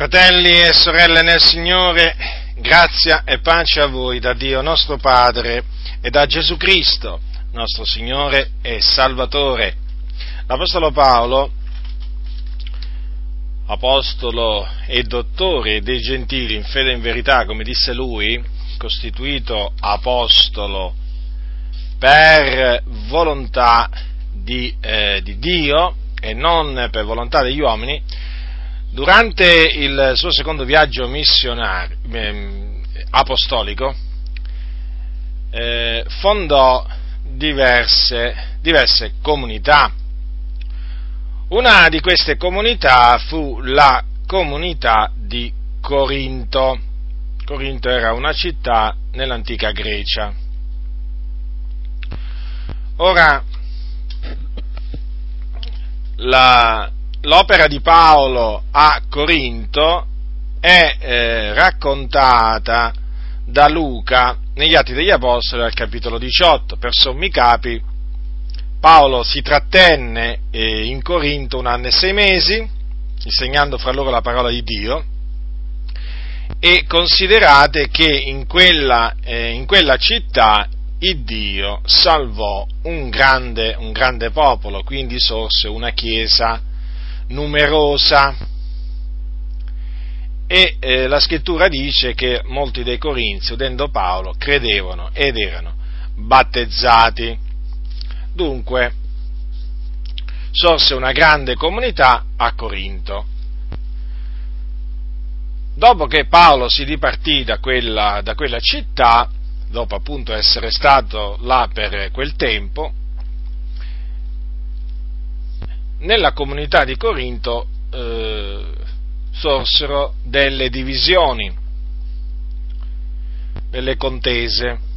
Fratelli e sorelle nel Signore, grazia e pace a voi da Dio nostro Padre e da Gesù Cristo, nostro Signore e Salvatore. L'Apostolo Paolo, apostolo e dottore dei gentili in fede e in verità, come disse lui, costituito apostolo per volontà di, eh, di Dio e non per volontà degli uomini, Durante il suo secondo viaggio missionario, eh, apostolico, eh, fondò diverse, diverse comunità. Una di queste comunità fu la comunità di Corinto. Corinto era una città nell'antica Grecia. Ora, la, l'opera di Paolo a Corinto è eh, raccontata da Luca negli Atti degli Apostoli al capitolo 18. Per sommi capi, Paolo si trattenne eh, in Corinto un anno e sei mesi, insegnando fra loro la parola di Dio, e considerate che in quella, eh, in quella città il Dio salvò un grande, un grande popolo, quindi sorse una chiesa numerosa. E eh, la scrittura dice che molti dei corinzi, udendo Paolo, credevano ed erano battezzati. Dunque, sorse una grande comunità a Corinto. Dopo che Paolo si dipartì da quella, da quella città, dopo appunto essere stato là per quel tempo, nella comunità di Corinto eh, sorsero delle divisioni, delle contese.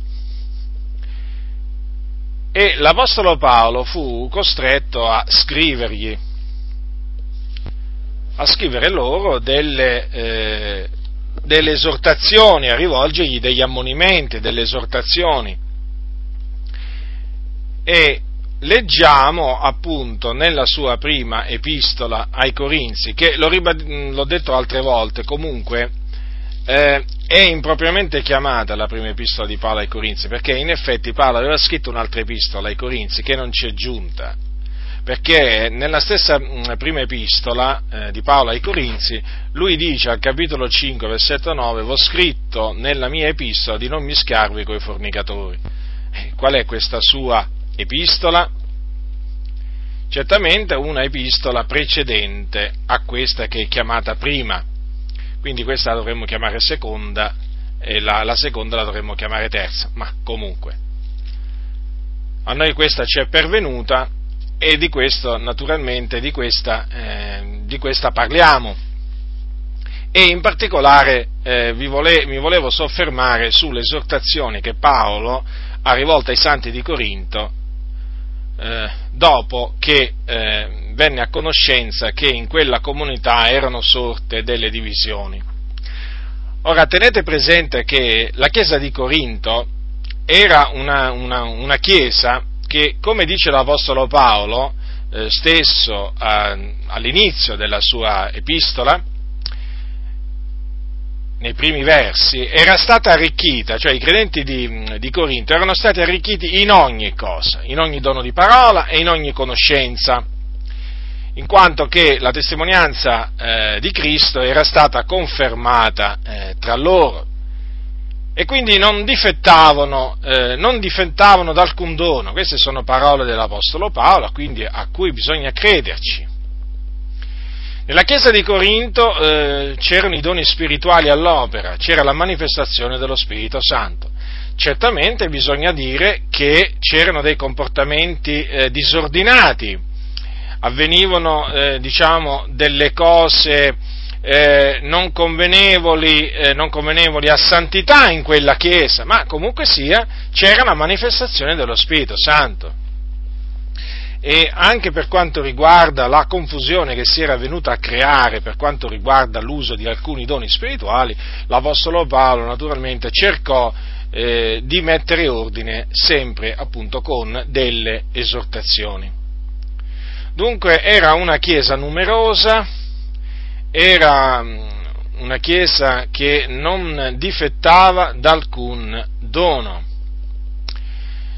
E l'Apostolo Paolo fu costretto a scrivergli, a scrivere loro delle, eh, delle esortazioni, a rivolgergli degli ammonimenti, delle esortazioni. E leggiamo appunto nella sua prima epistola ai Corinzi, che l'ho detto altre volte, comunque eh, è impropriamente chiamata la prima epistola di Paolo ai Corinzi, perché in effetti Paolo aveva scritto un'altra epistola ai Corinzi che non ci è giunta, perché nella stessa prima epistola eh, di Paolo ai Corinzi, lui dice al capitolo 5, versetto 9, ho scritto nella mia epistola di non mischiarvi coi fornicatori. Eh, qual è questa sua epistola? Certamente una epistola precedente a questa che è chiamata prima, quindi questa la dovremmo chiamare seconda e la, la seconda la dovremmo chiamare terza, ma comunque. A noi questa ci è pervenuta e di questo, naturalmente, di questa, eh, di questa parliamo. E in particolare eh, vole, mi volevo soffermare sulle esortazioni che Paolo ha rivolto ai santi di Corinto eh, dopo che eh, venne a conoscenza che in quella comunità erano sorte delle divisioni. Ora tenete presente che la chiesa di Corinto era una, una, una chiesa che, come dice l'Apostolo Paolo eh, stesso all'inizio della sua epistola, nei primi versi, era stata arricchita, cioè i credenti di, di, Corinto erano stati arricchiti in ogni cosa, in ogni dono di parola e in ogni conoscenza, in quanto che la testimonianza eh, di Cristo era stata confermata eh, tra loro e quindi non difettavano, eh, non difettavano da alcun dono. Queste sono parole dell'Apostolo Paolo, quindi a cui bisogna crederci. Nella chiesa di Corinto eh, c'erano i doni spirituali all'opera, c'era la manifestazione dello Spirito Santo. Certamente bisogna dire che c'erano dei comportamenti eh, disordinati, avvenivano eh, diciamo, delle cose eh, non convenevoli, eh, non, convenevoli, a santità in quella chiesa, ma comunque sia c'era la manifestazione dello Spirito Santo e anche per quanto riguarda la confusione che si era venuta a creare per quanto riguarda l'uso di alcuni doni spirituali, l'Apostolo Paolo naturalmente cercò eh, di mettere ordine sempre appunto con delle esortazioni. Dunque era una chiesa numerosa, era mm, una chiesa che non difettava d'alcun dono.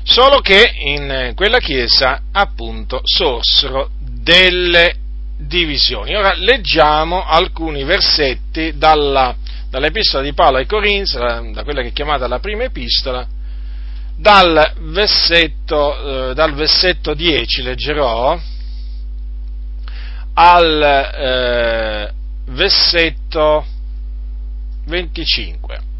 Solo che in quella chiesa appunto sorsero delle divisioni. Ora leggiamo alcuni versetti dalla, dall'epistola di Paolo ai Corinzi, da quella che è chiamata la prima epistola, dal versetto, eh, dal versetto 10 leggerò al eh, versetto 25.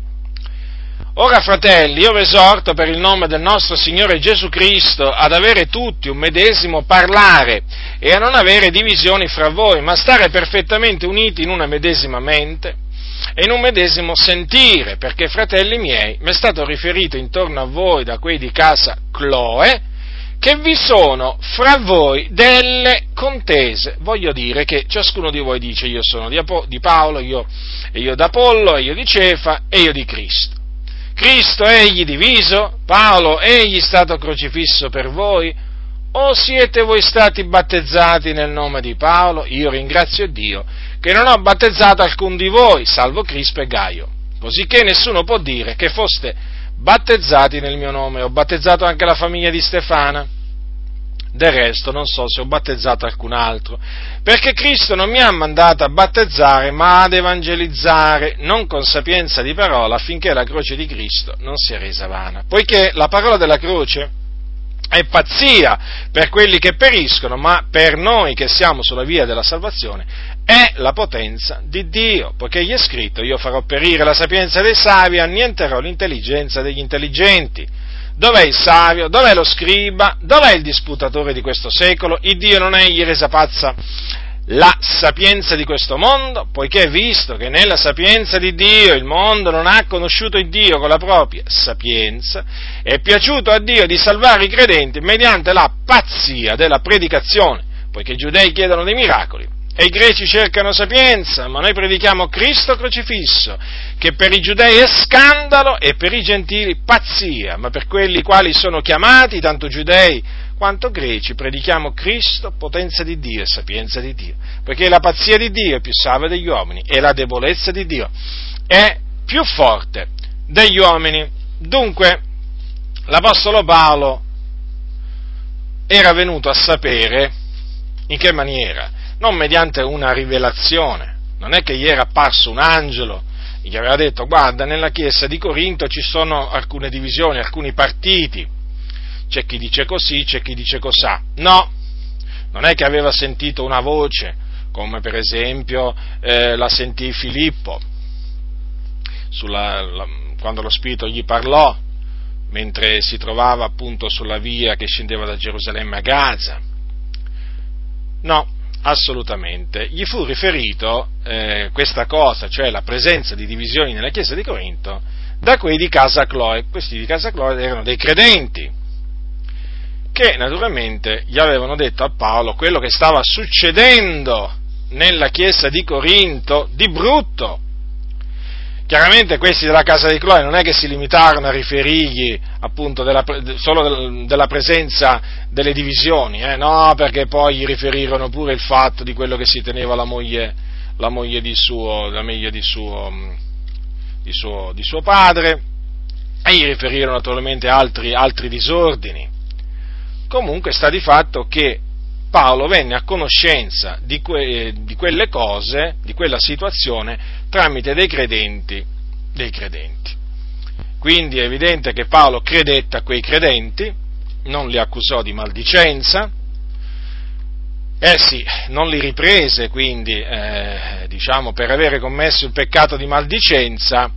Ora, fratelli, io vi esorto per il nome del nostro Signore Gesù Cristo ad avere tutti un medesimo parlare e a non avere divisioni fra voi, ma stare perfettamente uniti in una medesima mente e in un medesimo sentire, perché, fratelli miei, mi è stato riferito intorno a voi da quei di casa Chloe, che vi sono fra voi delle contese. Voglio dire che ciascuno di voi dice io sono di, Paolo, io, io d'Apollo, io di Cefa, e io di Cristo. Cristo egli diviso? Paolo egli stato crocifisso per voi? O siete voi stati battezzati nel nome di Paolo? Io ringrazio Dio che non ho battezzato alcun di voi, salvo Crispo e Gaio, così che nessuno può dire che foste battezzati nel mio nome. Ho battezzato anche la famiglia di Stefana. Del resto non so se ho battezzato alcun altro, perché Cristo non mi ha mandato a battezzare, ma ad evangelizzare, non con sapienza di parola, affinché la croce di Cristo non sia resa vana. Poiché la parola della croce è pazzia per quelli che periscono, ma per noi che siamo sulla via della salvazione è la potenza di Dio, poiché gli è scritto io farò perire la sapienza dei savi annienterò l'intelligenza degli intelligenti. Dov'è il savio? Dov'è lo scriba? Dov'è il disputatore di questo secolo? Il Dio non è gli resa pazza la sapienza di questo mondo, poiché visto che nella sapienza di Dio il mondo non ha conosciuto il Dio con la propria sapienza, è piaciuto a Dio di salvare i credenti mediante la pazzia della predicazione, poiché i giudei chiedono dei miracoli e i greci cercano sapienza, ma noi predichiamo Cristo crocifisso, che per i giudei è scandalo e per i gentili pazzia, ma per quelli quali sono chiamati, tanto giudei quanto greci, predichiamo Cristo, potenza di Dio e sapienza di Dio, perché la pazzia di Dio è più salva degli uomini e la debolezza di Dio è più forte degli uomini. Dunque, l'Apostolo Paolo era venuto a sapere in che maniera non mediante una rivelazione. Non è che gli era apparso un angelo, gli aveva detto guarda nella chiesa di Corinto ci sono alcune divisioni, alcuni partiti, c'è chi dice così, c'è chi dice cosà. No, non è che aveva sentito una voce, come per esempio eh, la sentì Filippo, sulla, la, quando lo Spirito gli parlò, mentre si trovava appunto sulla via che scendeva da Gerusalemme a Gaza. No, assolutamente. Gli fu riferito eh, questa cosa, cioè la presenza di divisioni nella chiesa di Corinto, da quei di casa Chloe. Questi di casa Chloe erano dei credenti, che naturalmente gli avevano detto a Paolo quello che stava succedendo nella chiesa di Corinto di brutto, Chiaramente questi della casa di Chloe non è che si limitarono a riferirgli appunto della, solo della presenza delle divisioni, eh? no, perché poi gli riferirono pure il fatto di quello che si teneva la moglie, la moglie di, suo, la moglie di, suo, di, suo, di suo padre, e gli riferirono naturalmente altri, altri disordini. Comunque sta di fatto che Paolo venne a conoscenza di, que, di, quelle cose, di quella situazione, tramite dei credenti, dei credenti. Quindi è evidente che Paolo credette a quei credenti, non li accusò di maldicenza, eh sì, non li riprese quindi, eh, diciamo, per avere commesso il peccato di maldicenza,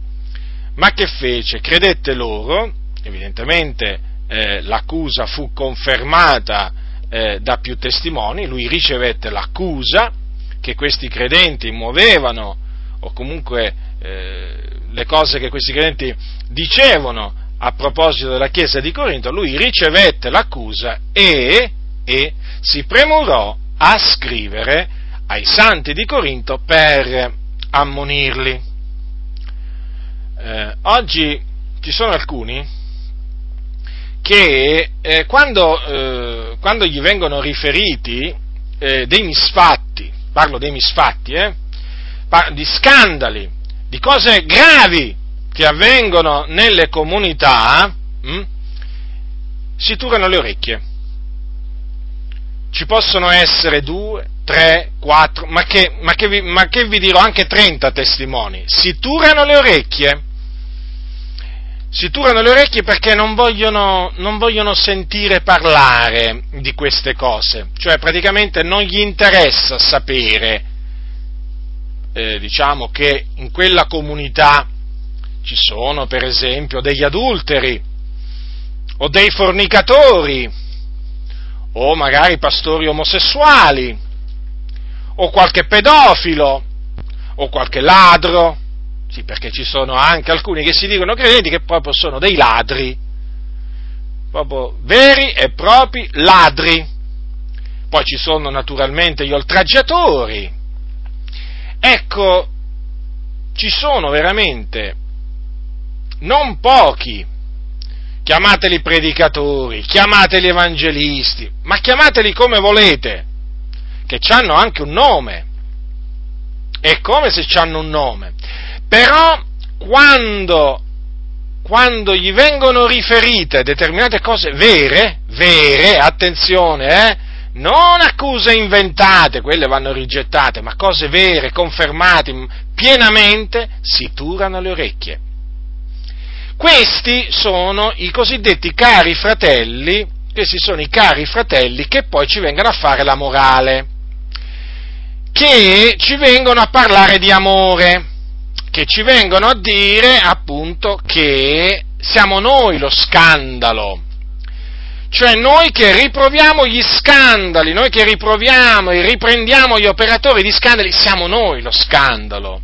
ma che fece? Credette loro, evidentemente eh, l'accusa fu confermata eh, da più testimoni, lui ricevette l'accusa che questi credenti muovevano, o comunque eh, le cose che questi credenti dicevano a proposito della Chiesa di Corinto, lui ricevette l'accusa e, e si premurò a scrivere ai santi di Corinto per ammonirli. Eh, oggi ci sono alcuni che eh, quando, eh, quando, gli vengono riferiti eh, dei misfatti, parlo dei misfatti, eh, di scandali di cose gravi che avvengono nelle comunità, hm, si turano le orecchie. Ci possono essere due, tre, quattro, ma che, ma che, vi, ma che vi dirò anche trenta testimoni, si turano le orecchie si turano le orecchie perché non vogliono, non vogliono, sentire parlare di queste cose, cioè praticamente non gli interessa sapere, eh, diciamo che in quella comunità ci sono per esempio degli adulteri o dei fornicatori o magari pastori omosessuali o qualche pedofilo o qualche ladro sì, perché ci sono anche alcuni che si dicono credenti che proprio sono dei ladri, proprio veri e propri ladri. Poi ci sono naturalmente gli oltraggiatori. Ecco, ci sono veramente non pochi, chiamateli predicatori, chiamateli evangelisti, ma chiamateli come volete, che hanno anche un nome. È come se hanno un nome. Però quando, quando gli vengono riferite determinate cose vere, vere, attenzione, eh, non accuse inventate, quelle vanno rigettate, ma cose vere, confermate pienamente, si turano le orecchie. Questi sono i cosiddetti cari fratelli, questi sono i cari fratelli che poi ci vengono a fare la morale, che ci vengono a parlare di amore che ci vengono a dire appunto che siamo noi lo scandalo. Cioè noi che riproviamo gli scandali, noi che riproviamo e riprendiamo gli operatori di scandali, siamo noi lo scandalo.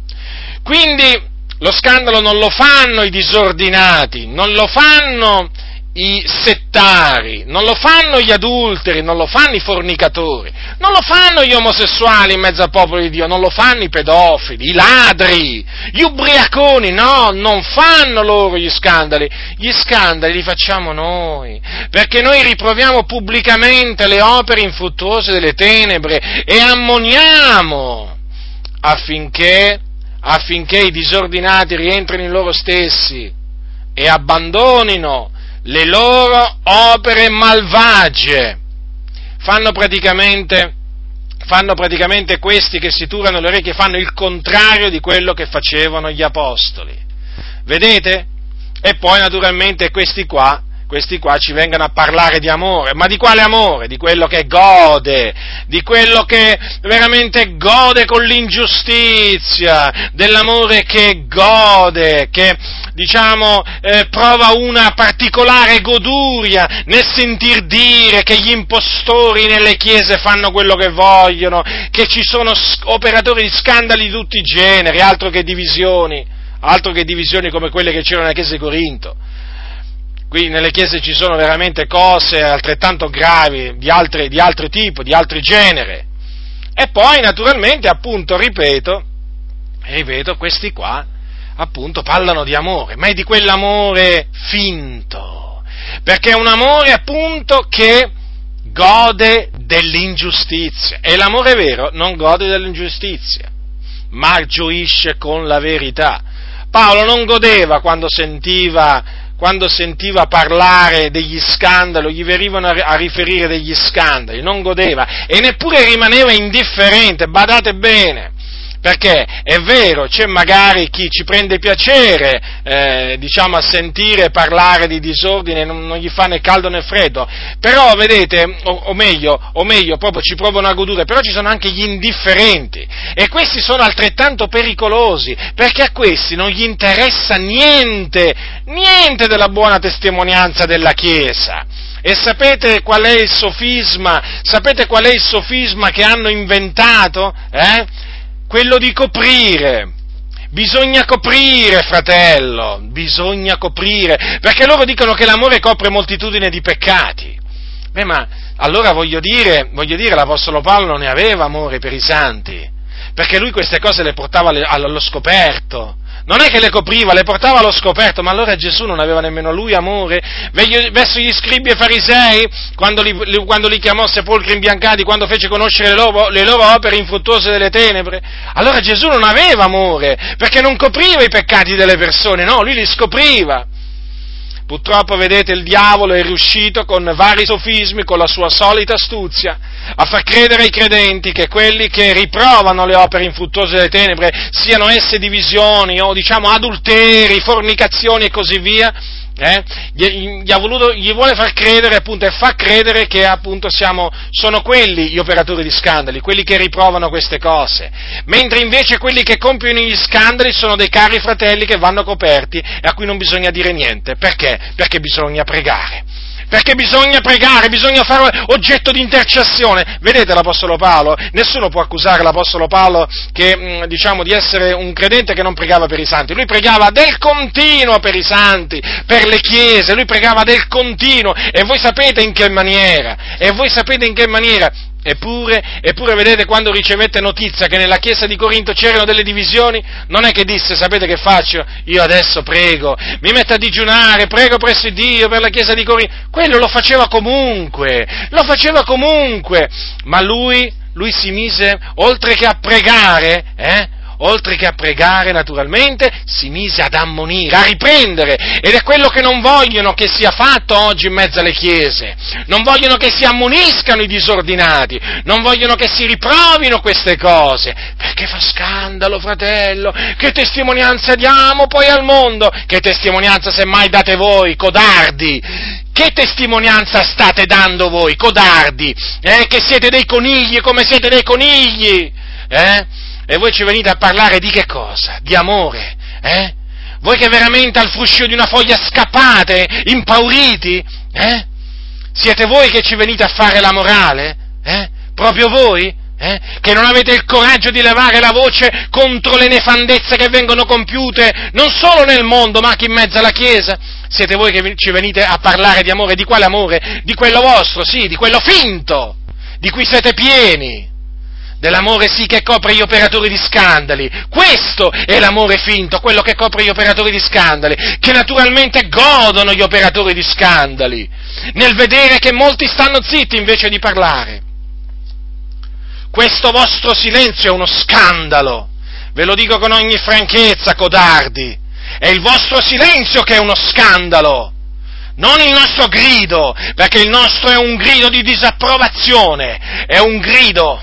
Quindi lo scandalo non lo fanno i disordinati, non lo fanno i settari, non lo fanno gli adulteri, non lo fanno i fornicatori, non lo fanno gli omosessuali in mezzo al popolo di Dio, non lo fanno i pedofili, i ladri, gli ubriaconi, no, non fanno loro gli scandali, gli scandali li facciamo noi, perché noi riproviamo pubblicamente le opere infruttuose delle tenebre e ammoniamo affinché, affinché i disordinati rientrino in loro stessi e abbandonino le loro opere malvagie. Fanno praticamente, fanno praticamente questi che si turano le orecchie, fanno il contrario di quello che facevano gli apostoli. Vedete? E poi naturalmente questi qua questi qua ci vengono a parlare di amore, ma di quale amore? Di quello che gode, di quello che veramente gode con l'ingiustizia, dell'amore che gode, che diciamo eh, prova una particolare goduria nel sentir dire che gli impostori nelle chiese fanno quello che vogliono, che ci sono operatori di scandali di tutti i generi, altro che divisioni, altro che divisioni come quelle che c'erano nella chiesa di Corinto qui nelle chiese ci sono veramente cose altrettanto gravi di, altre, di altro tipo, di altro genere. E poi naturalmente, appunto, ripeto, ripeto, questi qua, appunto, parlano di amore, ma è di quell'amore finto, perché è un amore, appunto, che gode dell'ingiustizia, e l'amore vero non gode dell'ingiustizia, ma gioisce con la verità. Paolo non godeva quando sentiva quando sentiva parlare degli scandali, gli venivano a riferire degli scandali, non godeva e neppure rimaneva indifferente, badate bene, perché è vero, c'è magari chi ci prende piacere, eh, diciamo, a sentire parlare di disordine, non, non, gli fa né caldo né freddo, però vedete, o, o, meglio, o meglio, proprio ci provano a godere, però ci sono anche gli indifferenti, e questi sono altrettanto pericolosi, perché a questi non gli interessa niente, niente della buona testimonianza della Chiesa. E sapete qual è il sofisma? Sapete qual è il sofisma che hanno inventato? Eh? Quello di coprire. Bisogna coprire, fratello, bisogna coprire, perché loro dicono che l'amore copre moltitudine di peccati. Beh, ma allora voglio dire, voglio dire, l'Apostolo Paolo non ne aveva amore per i santi, perché lui queste cose le portava allo scoperto, non è che le copriva, le portava allo scoperto, ma allora Gesù non aveva nemmeno lui amore verso gli scribi e farisei, quando li, quando li chiamò sepolcri imbiancati, quando fece conoscere le loro, le loro opere infruttuose delle tenebre. Allora Gesù non aveva amore, perché non copriva i peccati delle persone, no, lui li scopriva. Purtroppo, vedete, il diavolo è riuscito con vari sofismi, con la sua solita astuzia, a far credere ai credenti che quelli che riprovano le opere infruttuose delle tenebre, siano esse divisioni o diciamo adulteri, fornicazioni e così via, eh? Gli, gli, voluto, gli, vuole far credere appunto, e fa credere che appunto siamo, sono quelli gli operatori di scandali, quelli che riprovano queste cose, mentre invece quelli che compiono gli scandali sono dei cari fratelli che vanno coperti e a cui non bisogna dire niente. Perché? Perché bisogna pregare perché bisogna pregare, bisogna fare oggetto di intercessione. Vedete l'Apostolo Paolo? Nessuno può accusare l'Apostolo Paolo che, mm, diciamo, di essere un credente che non pregava per i santi. Lui pregava del continuo per i santi, per le chiese, lui pregava del continuo. E voi sapete in che maniera? E voi sapete in che maniera? Eppure, eppure, vedete, quando ricevette notizia che nella chiesa di Corinto c'erano delle divisioni, non è che disse, sapete che faccio? Io adesso prego, mi metto a digiunare, prego presso Dio per la chiesa di Corinto. Quello lo faceva comunque, lo faceva comunque. Ma lui, lui si mise, oltre che a pregare, eh, oltre che a pregare naturalmente, si mise ad ammonire, a riprendere, ed è quello che non vogliono che sia fatto oggi in mezzo alle chiese, non vogliono che si ammoniscano i disordinati, non vogliono che si riprovino queste cose, perché fa scandalo, fratello, che testimonianza diamo poi al mondo, che testimonianza semmai date voi, codardi, che testimonianza state dando voi, codardi, eh, che siete dei conigli come siete dei conigli, eh? E voi ci venite a parlare di che cosa? Di amore, eh? Voi che veramente al fruscio di una foglia scappate, impauriti, eh? Siete voi che ci venite a fare la morale? Eh? Proprio voi? Eh? Che non avete il coraggio di levare la voce contro le nefandezze che vengono compiute non solo nel mondo ma anche in mezzo alla Chiesa? Siete voi che ci venite a parlare di amore, di quale amore? Di quello vostro, sì, di quello finto, di cui siete pieni dell'amore sì che copre gli operatori di scandali. Questo è l'amore finto, quello che copre gli operatori di scandali, che naturalmente godono gli operatori di scandali, nel vedere che molti stanno zitti invece di parlare. Questo vostro silenzio è uno scandalo, ve lo dico con ogni franchezza, codardi, è il vostro silenzio che è uno scandalo non il nostro grido, perché il nostro è un grido di disapprovazione, è un grido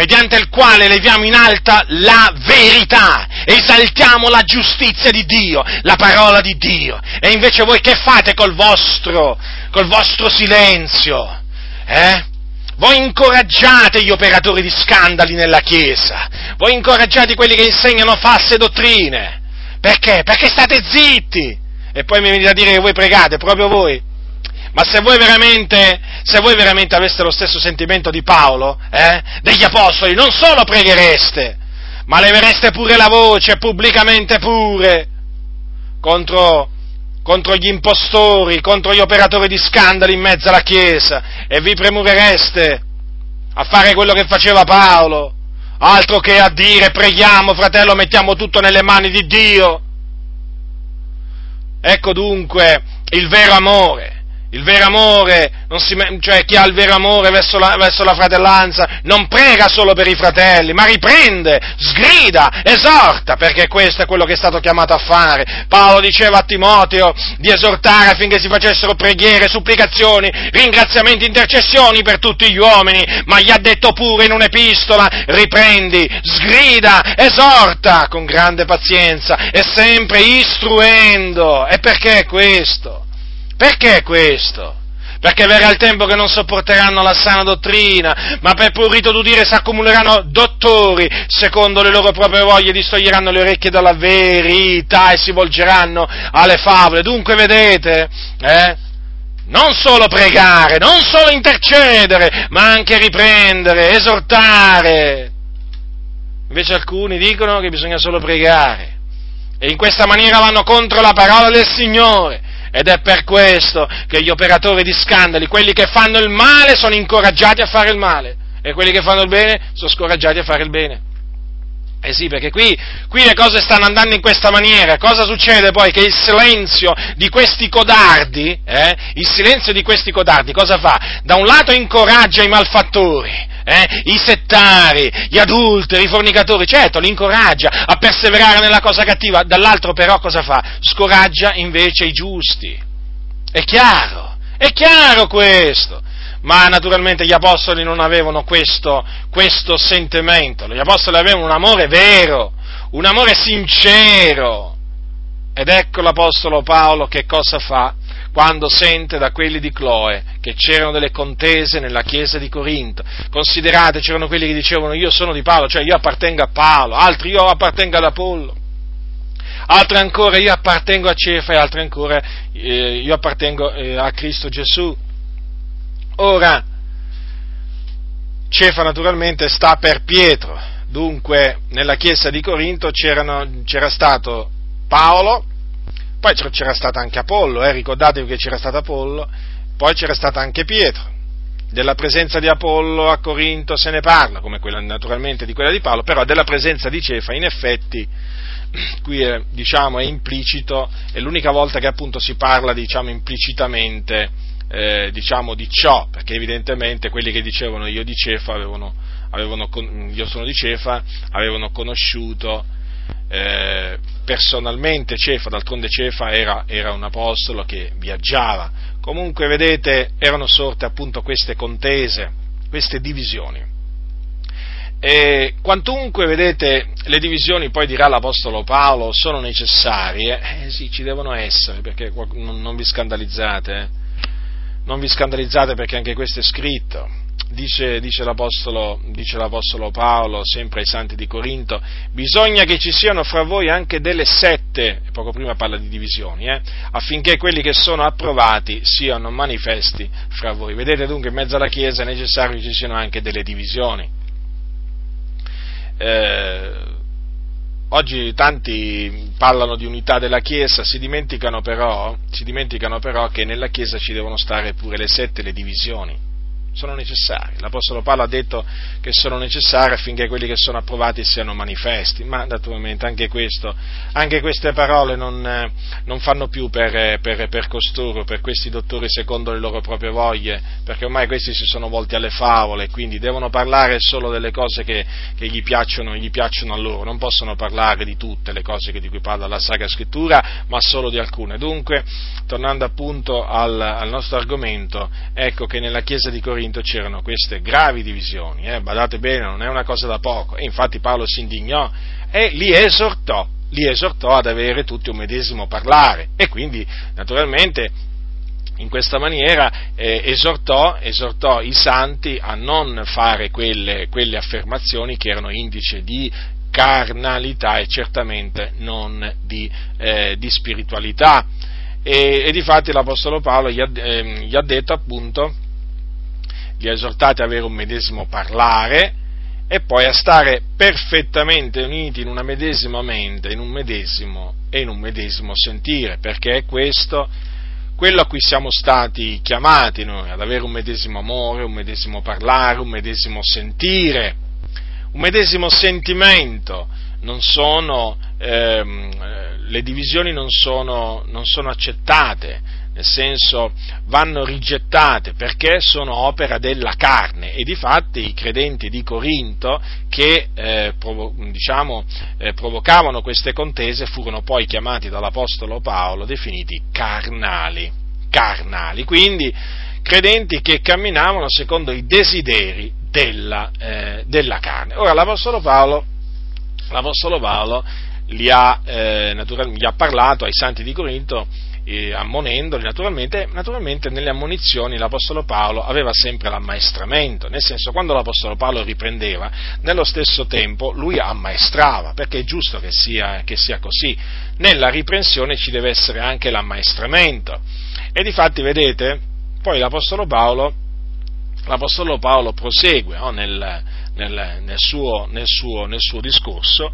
mediante il quale leviamo in alta la verità, esaltiamo la giustizia di Dio, la parola di Dio. E invece voi che fate col vostro, col vostro silenzio? Eh? Voi incoraggiate gli operatori di scandali nella Chiesa, voi incoraggiate quelli che insegnano false dottrine. Perché? Perché state zitti. E poi mi venite a dire che voi pregate, proprio voi. Ma se voi veramente, se voi veramente aveste lo stesso sentimento di Paolo, eh, degli apostoli, non solo preghereste, ma levereste pure la voce, pubblicamente pure, contro, contro gli impostori, contro gli operatori di scandali in mezzo alla Chiesa, e vi premurereste a fare quello che faceva Paolo, altro che a dire preghiamo, fratello, mettiamo tutto nelle mani di Dio. Ecco dunque il vero amore il vero amore, si, cioè chi ha il vero amore verso la, verso la, fratellanza, non prega solo per i fratelli, ma riprende, sgrida, esorta, perché questo è quello che è stato chiamato a fare. Paolo diceva a Timoteo di esortare affinché si facessero preghiere, supplicazioni, ringraziamenti, intercessioni per tutti gli uomini, ma gli ha detto pure in un'epistola, riprendi, sgrida, esorta con grande pazienza e sempre istruendo. E perché questo? Perché questo? Perché verrà il tempo che non sopporteranno la sana dottrina, ma per prurito d'udire si accumuleranno dottori, secondo le loro proprie voglie, distoglieranno le orecchie dalla verità e si volgeranno alle favole. Dunque, vedete, eh? Non solo pregare, non solo intercedere, ma anche riprendere, esortare. Invece alcuni dicono che bisogna solo pregare. E in questa maniera vanno contro la parola del Signore ed è per questo che gli operatori di scandali, quelli che fanno il male, sono incoraggiati a fare il male e quelli che fanno il bene sono scoraggiati a fare il bene. Eh sì, perché qui, qui, le cose stanno andando in questa maniera. Cosa succede poi? Che il silenzio di questi codardi, eh, il silenzio di questi codardi cosa fa? Da un lato incoraggia i malfattori, eh, i settari, gli adulteri, i fornicatori, certo, li incoraggia a perseverare nella cosa cattiva, dall'altro però cosa fa? Scoraggia invece i giusti. È chiaro, è chiaro questo ma naturalmente gli apostoli non avevano questo, questo sentimento, gli apostoli avevano un amore vero, un amore sincero. Ed ecco l'apostolo Paolo che cosa fa quando sente da quelli di Cloe che c'erano delle contese nella chiesa di Corinto. Considerate, c'erano quelli che dicevano io sono di Paolo, cioè io appartengo a Paolo, altri io appartengo ad Apollo, altri ancora io appartengo a Cefa e altri ancora eh, io appartengo eh, a Cristo Gesù. Ora, Cefa naturalmente sta per Pietro, dunque nella chiesa di Corinto c'era stato Paolo, poi c'era stato anche Apollo, eh, ricordatevi che c'era stato Apollo, poi c'era stato anche Pietro. Della presenza di Apollo a Corinto se ne parla, come quella, naturalmente di quella di Paolo, però della presenza di Cefa in effetti qui è, diciamo, è implicito, è l'unica volta che appunto si parla diciamo, implicitamente eh, diciamo di ciò, perché evidentemente quelli che dicevano io di Cefa avevano, avevano, io sono di Cefa, avevano conosciuto eh, personalmente Cefa, d'altronde Cefa era, era, un apostolo che viaggiava. Comunque, vedete, erano sorte appunto queste contese, queste divisioni. E quantunque, vedete, le divisioni, poi dirà l'Apostolo Paolo, sono necessarie, eh sì, ci devono essere, perché non, non vi scandalizzate, eh non vi scandalizzate perché anche questo è scritto. Dice, dice, l'apostolo, dice, l'apostolo, Paolo, sempre ai santi di Corinto, bisogna che ci siano fra voi anche delle sette, poco prima parla di divisioni, eh, affinché quelli che sono approvati siano manifesti fra voi. Vedete dunque, in mezzo alla Chiesa è necessario che ci siano anche delle divisioni. Eh, Oggi tanti parlano di unità della Chiesa, si dimenticano, però, si dimenticano però che nella Chiesa ci devono stare pure le sette, le divisioni sono necessari. L'Apostolo Paolo ha detto che sono necessari affinché quelli che sono approvati siano manifesti, ma naturalmente anche, questo, anche queste parole non, non fanno più per, per, per, costoro, per questi dottori secondo le loro proprie voglie, perché ormai questi si sono volti alle favole, quindi devono parlare solo delle cose che, che gli, piacciono, gli, piacciono, a loro, non possono parlare di tutte le cose di cui parla la Sacra Scrittura, ma solo di alcune. Dunque, tornando appunto al, al nostro argomento, ecco che nella Chiesa di Corinto Corinto c'erano queste gravi divisioni, eh, badate bene, non è una cosa da poco, e infatti Paolo si indignò e li esortò, li esortò ad avere tutti un medesimo parlare e quindi naturalmente in questa maniera eh, esortò, esortò, i santi a non fare quelle, quelle affermazioni che erano indice di carnalità e certamente non di, eh, di spiritualità. E, e difatti l'Apostolo Paolo gli ha, eh, gli ha detto appunto li ha esortati ad avere un medesimo parlare e poi a stare perfettamente uniti in una medesima mente, in un medesimo e in un medesimo sentire, perché è questo quello a cui siamo stati chiamati noi, ad avere un medesimo amore, un medesimo parlare, un medesimo sentire, un medesimo sentimento. Sono, ehm, le divisioni non sono, non sono accettate, nel senso vanno rigettate perché sono opera della carne. E di fatti i credenti di Corinto che eh, provo- diciamo, eh, provocavano queste contese furono poi chiamati dall'Apostolo Paolo definiti carnali, carnali, quindi credenti che camminavano secondo i desideri della, eh, della carne. Ora l'Apostolo Paolo, l'Apostolo Paolo gli ha, eh, gli ha parlato ai santi di Corinto eh, ammonendoli, naturalmente, naturalmente nelle ammonizioni l'Apostolo Paolo aveva sempre l'ammaestramento, nel senso quando l'Apostolo Paolo riprendeva, nello stesso tempo lui ammaestrava, perché è giusto che sia, che sia così, nella riprensione ci deve essere anche l'ammaestramento. E difatti, vedete, poi l'Apostolo Paolo, l'Apostolo Paolo prosegue no, nel, nel, nel, suo, nel, suo, nel suo discorso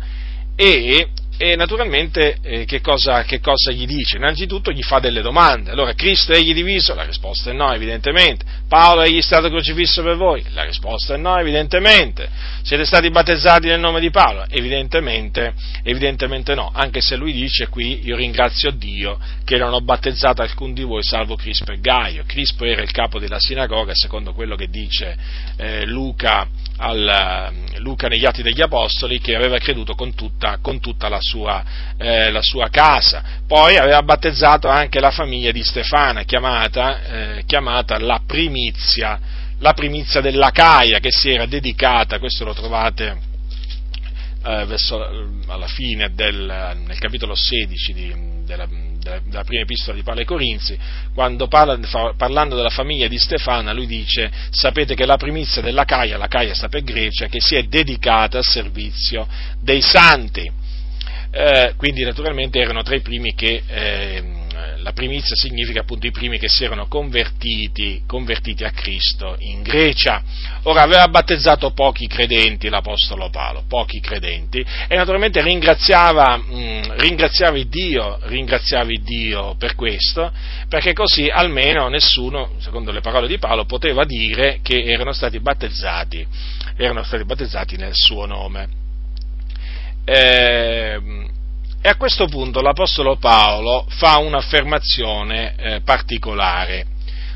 e e naturalmente eh, che, cosa, che, cosa, gli dice? Innanzitutto gli fa delle domande. Allora, Cristo egli diviso? La risposta è no, evidentemente. Paolo egli è stato crocifisso per voi? La risposta è no, evidentemente. Siete stati battezzati nel nome di Paolo? Evidentemente, evidentemente no. Anche se lui dice qui, io ringrazio Dio che non ho battezzato alcun di voi salvo Crispo e Gaio. Crispo era il capo della sinagoga, secondo quello che dice eh, Luca al, Luca negli Atti degli Apostoli che aveva creduto con tutta, con tutta la, sua, eh, la, sua, casa. Poi aveva battezzato anche la famiglia di Stefana, chiamata, eh, chiamata la, primizia, la primizia della Caia, che si era dedicata, questo lo trovate eh, verso, alla fine del, nel capitolo 16 di, della, della prima epistola di Paolo ai Corinzi, quando parla, parlando della famiglia di Stefana, lui dice, sapete che la primizia della Caia, la Caia sta per Grecia, che si è dedicata al servizio dei santi. Eh, quindi naturalmente erano tra i primi che eh, la primizia significa appunto i primi che si erano convertiti, convertiti, a Cristo in Grecia. Ora aveva battezzato pochi credenti l'Apostolo Paolo, pochi credenti, e naturalmente ringraziava, mh, mm, ringraziava, Dio, ringraziava Dio per questo, perché così almeno nessuno, secondo le parole di Paolo, poteva dire che erano stati battezzati, erano stati battezzati nel suo nome. Eh, e a questo punto l'Apostolo Paolo fa un'affermazione eh, particolare.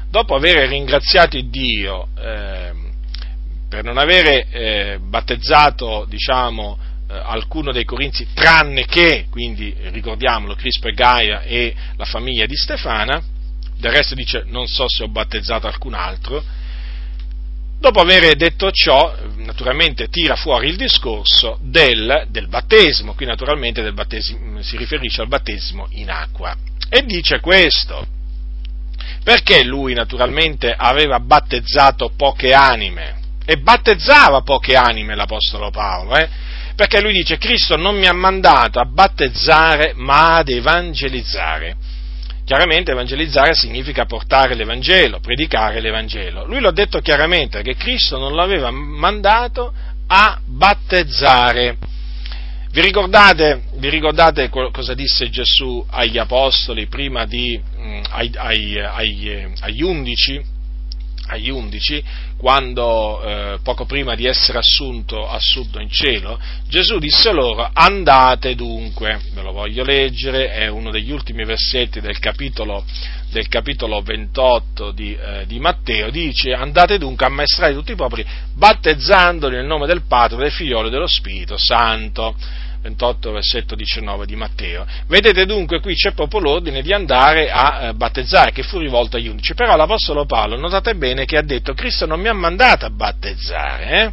Dopo aver ringraziato Dio eh, per non avere eh, battezzato, diciamo, eh, alcuno dei Corinzi, tranne che, quindi ricordiamolo, Crispo e Gaia e la famiglia di Stefana, del resto dice non so se ho battezzato alcun altro, Dopo aver detto ciò, naturalmente tira fuori il discorso del, del battesimo, qui naturalmente si riferisce al battesimo in acqua, e dice questo, perché lui naturalmente aveva battezzato poche anime, e battezzava poche anime l'Apostolo Paolo, eh? perché lui dice Cristo non mi ha mandato a battezzare ma ad evangelizzare. Chiaramente evangelizzare significa portare l'Evangelo, predicare l'Evangelo. Lui l'ha detto chiaramente che Cristo non l'aveva mandato a battezzare. Vi ricordate, vi ricordate cosa disse Gesù agli apostoli prima di, mm, ai, ai, ai, agli undici? Agli undici, quando eh, poco prima di essere assunto, assunto in cielo, Gesù disse loro andate dunque, ve lo voglio leggere, è uno degli ultimi versetti del capitolo, del capitolo 28 di, eh, di, Matteo, dice andate dunque a ammaestrare tutti i popoli, battezzandoli nel nome del Padre, del Figliolo e dello Spirito Santo 28 versetto 19 di Matteo. Vedete dunque qui c'è proprio l'ordine di andare a eh, battezzare che fu rivolto agli undici, però l'Apostolo Paolo notate bene che ha detto Cristo non mi ha mandato a battezzare, eh?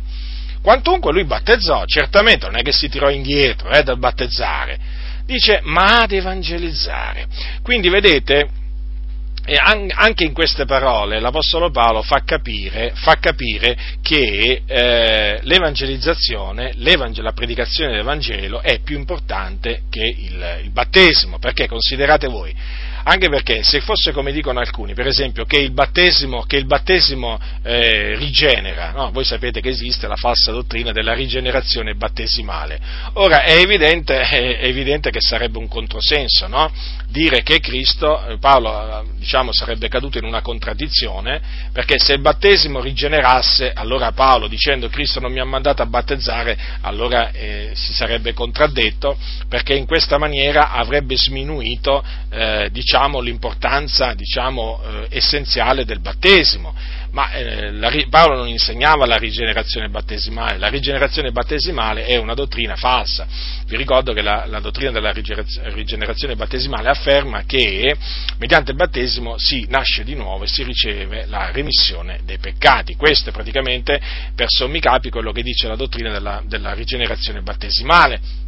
quantunque lui battezzò, certamente non è che si tirò indietro eh, dal battezzare, dice ma ad evangelizzare. Quindi vedete, e anche in queste parole l'Apostolo Paolo fa capire, fa capire che eh, l'evangelizzazione, la predicazione dell'Evangelo è più importante che il, il battesimo, perché considerate voi, anche perché se fosse come dicono alcuni, per esempio, che il battesimo, che il battesimo eh, rigenera, no? voi sapete che esiste la falsa dottrina della rigenerazione battesimale, ora è evidente, è evidente che sarebbe un controsenso, no? dire che Cristo, eh, Paolo diciamo, sarebbe caduto in una contraddizione, perché se il battesimo rigenerasse, allora Paolo dicendo Cristo non mi ha mandato a battezzare, allora eh, si sarebbe contraddetto, perché in questa maniera avrebbe sminuito eh, diciamo, l'importanza diciamo, eh, essenziale del battesimo ma eh, Paolo non insegnava la rigenerazione battesimale, la rigenerazione battesimale è una dottrina falsa. Vi ricordo che la, la dottrina della rigenerazione battesimale afferma che mediante il battesimo si nasce di nuovo e si riceve la remissione dei peccati. Questo è praticamente per sommi capi quello che dice la dottrina della, della rigenerazione battesimale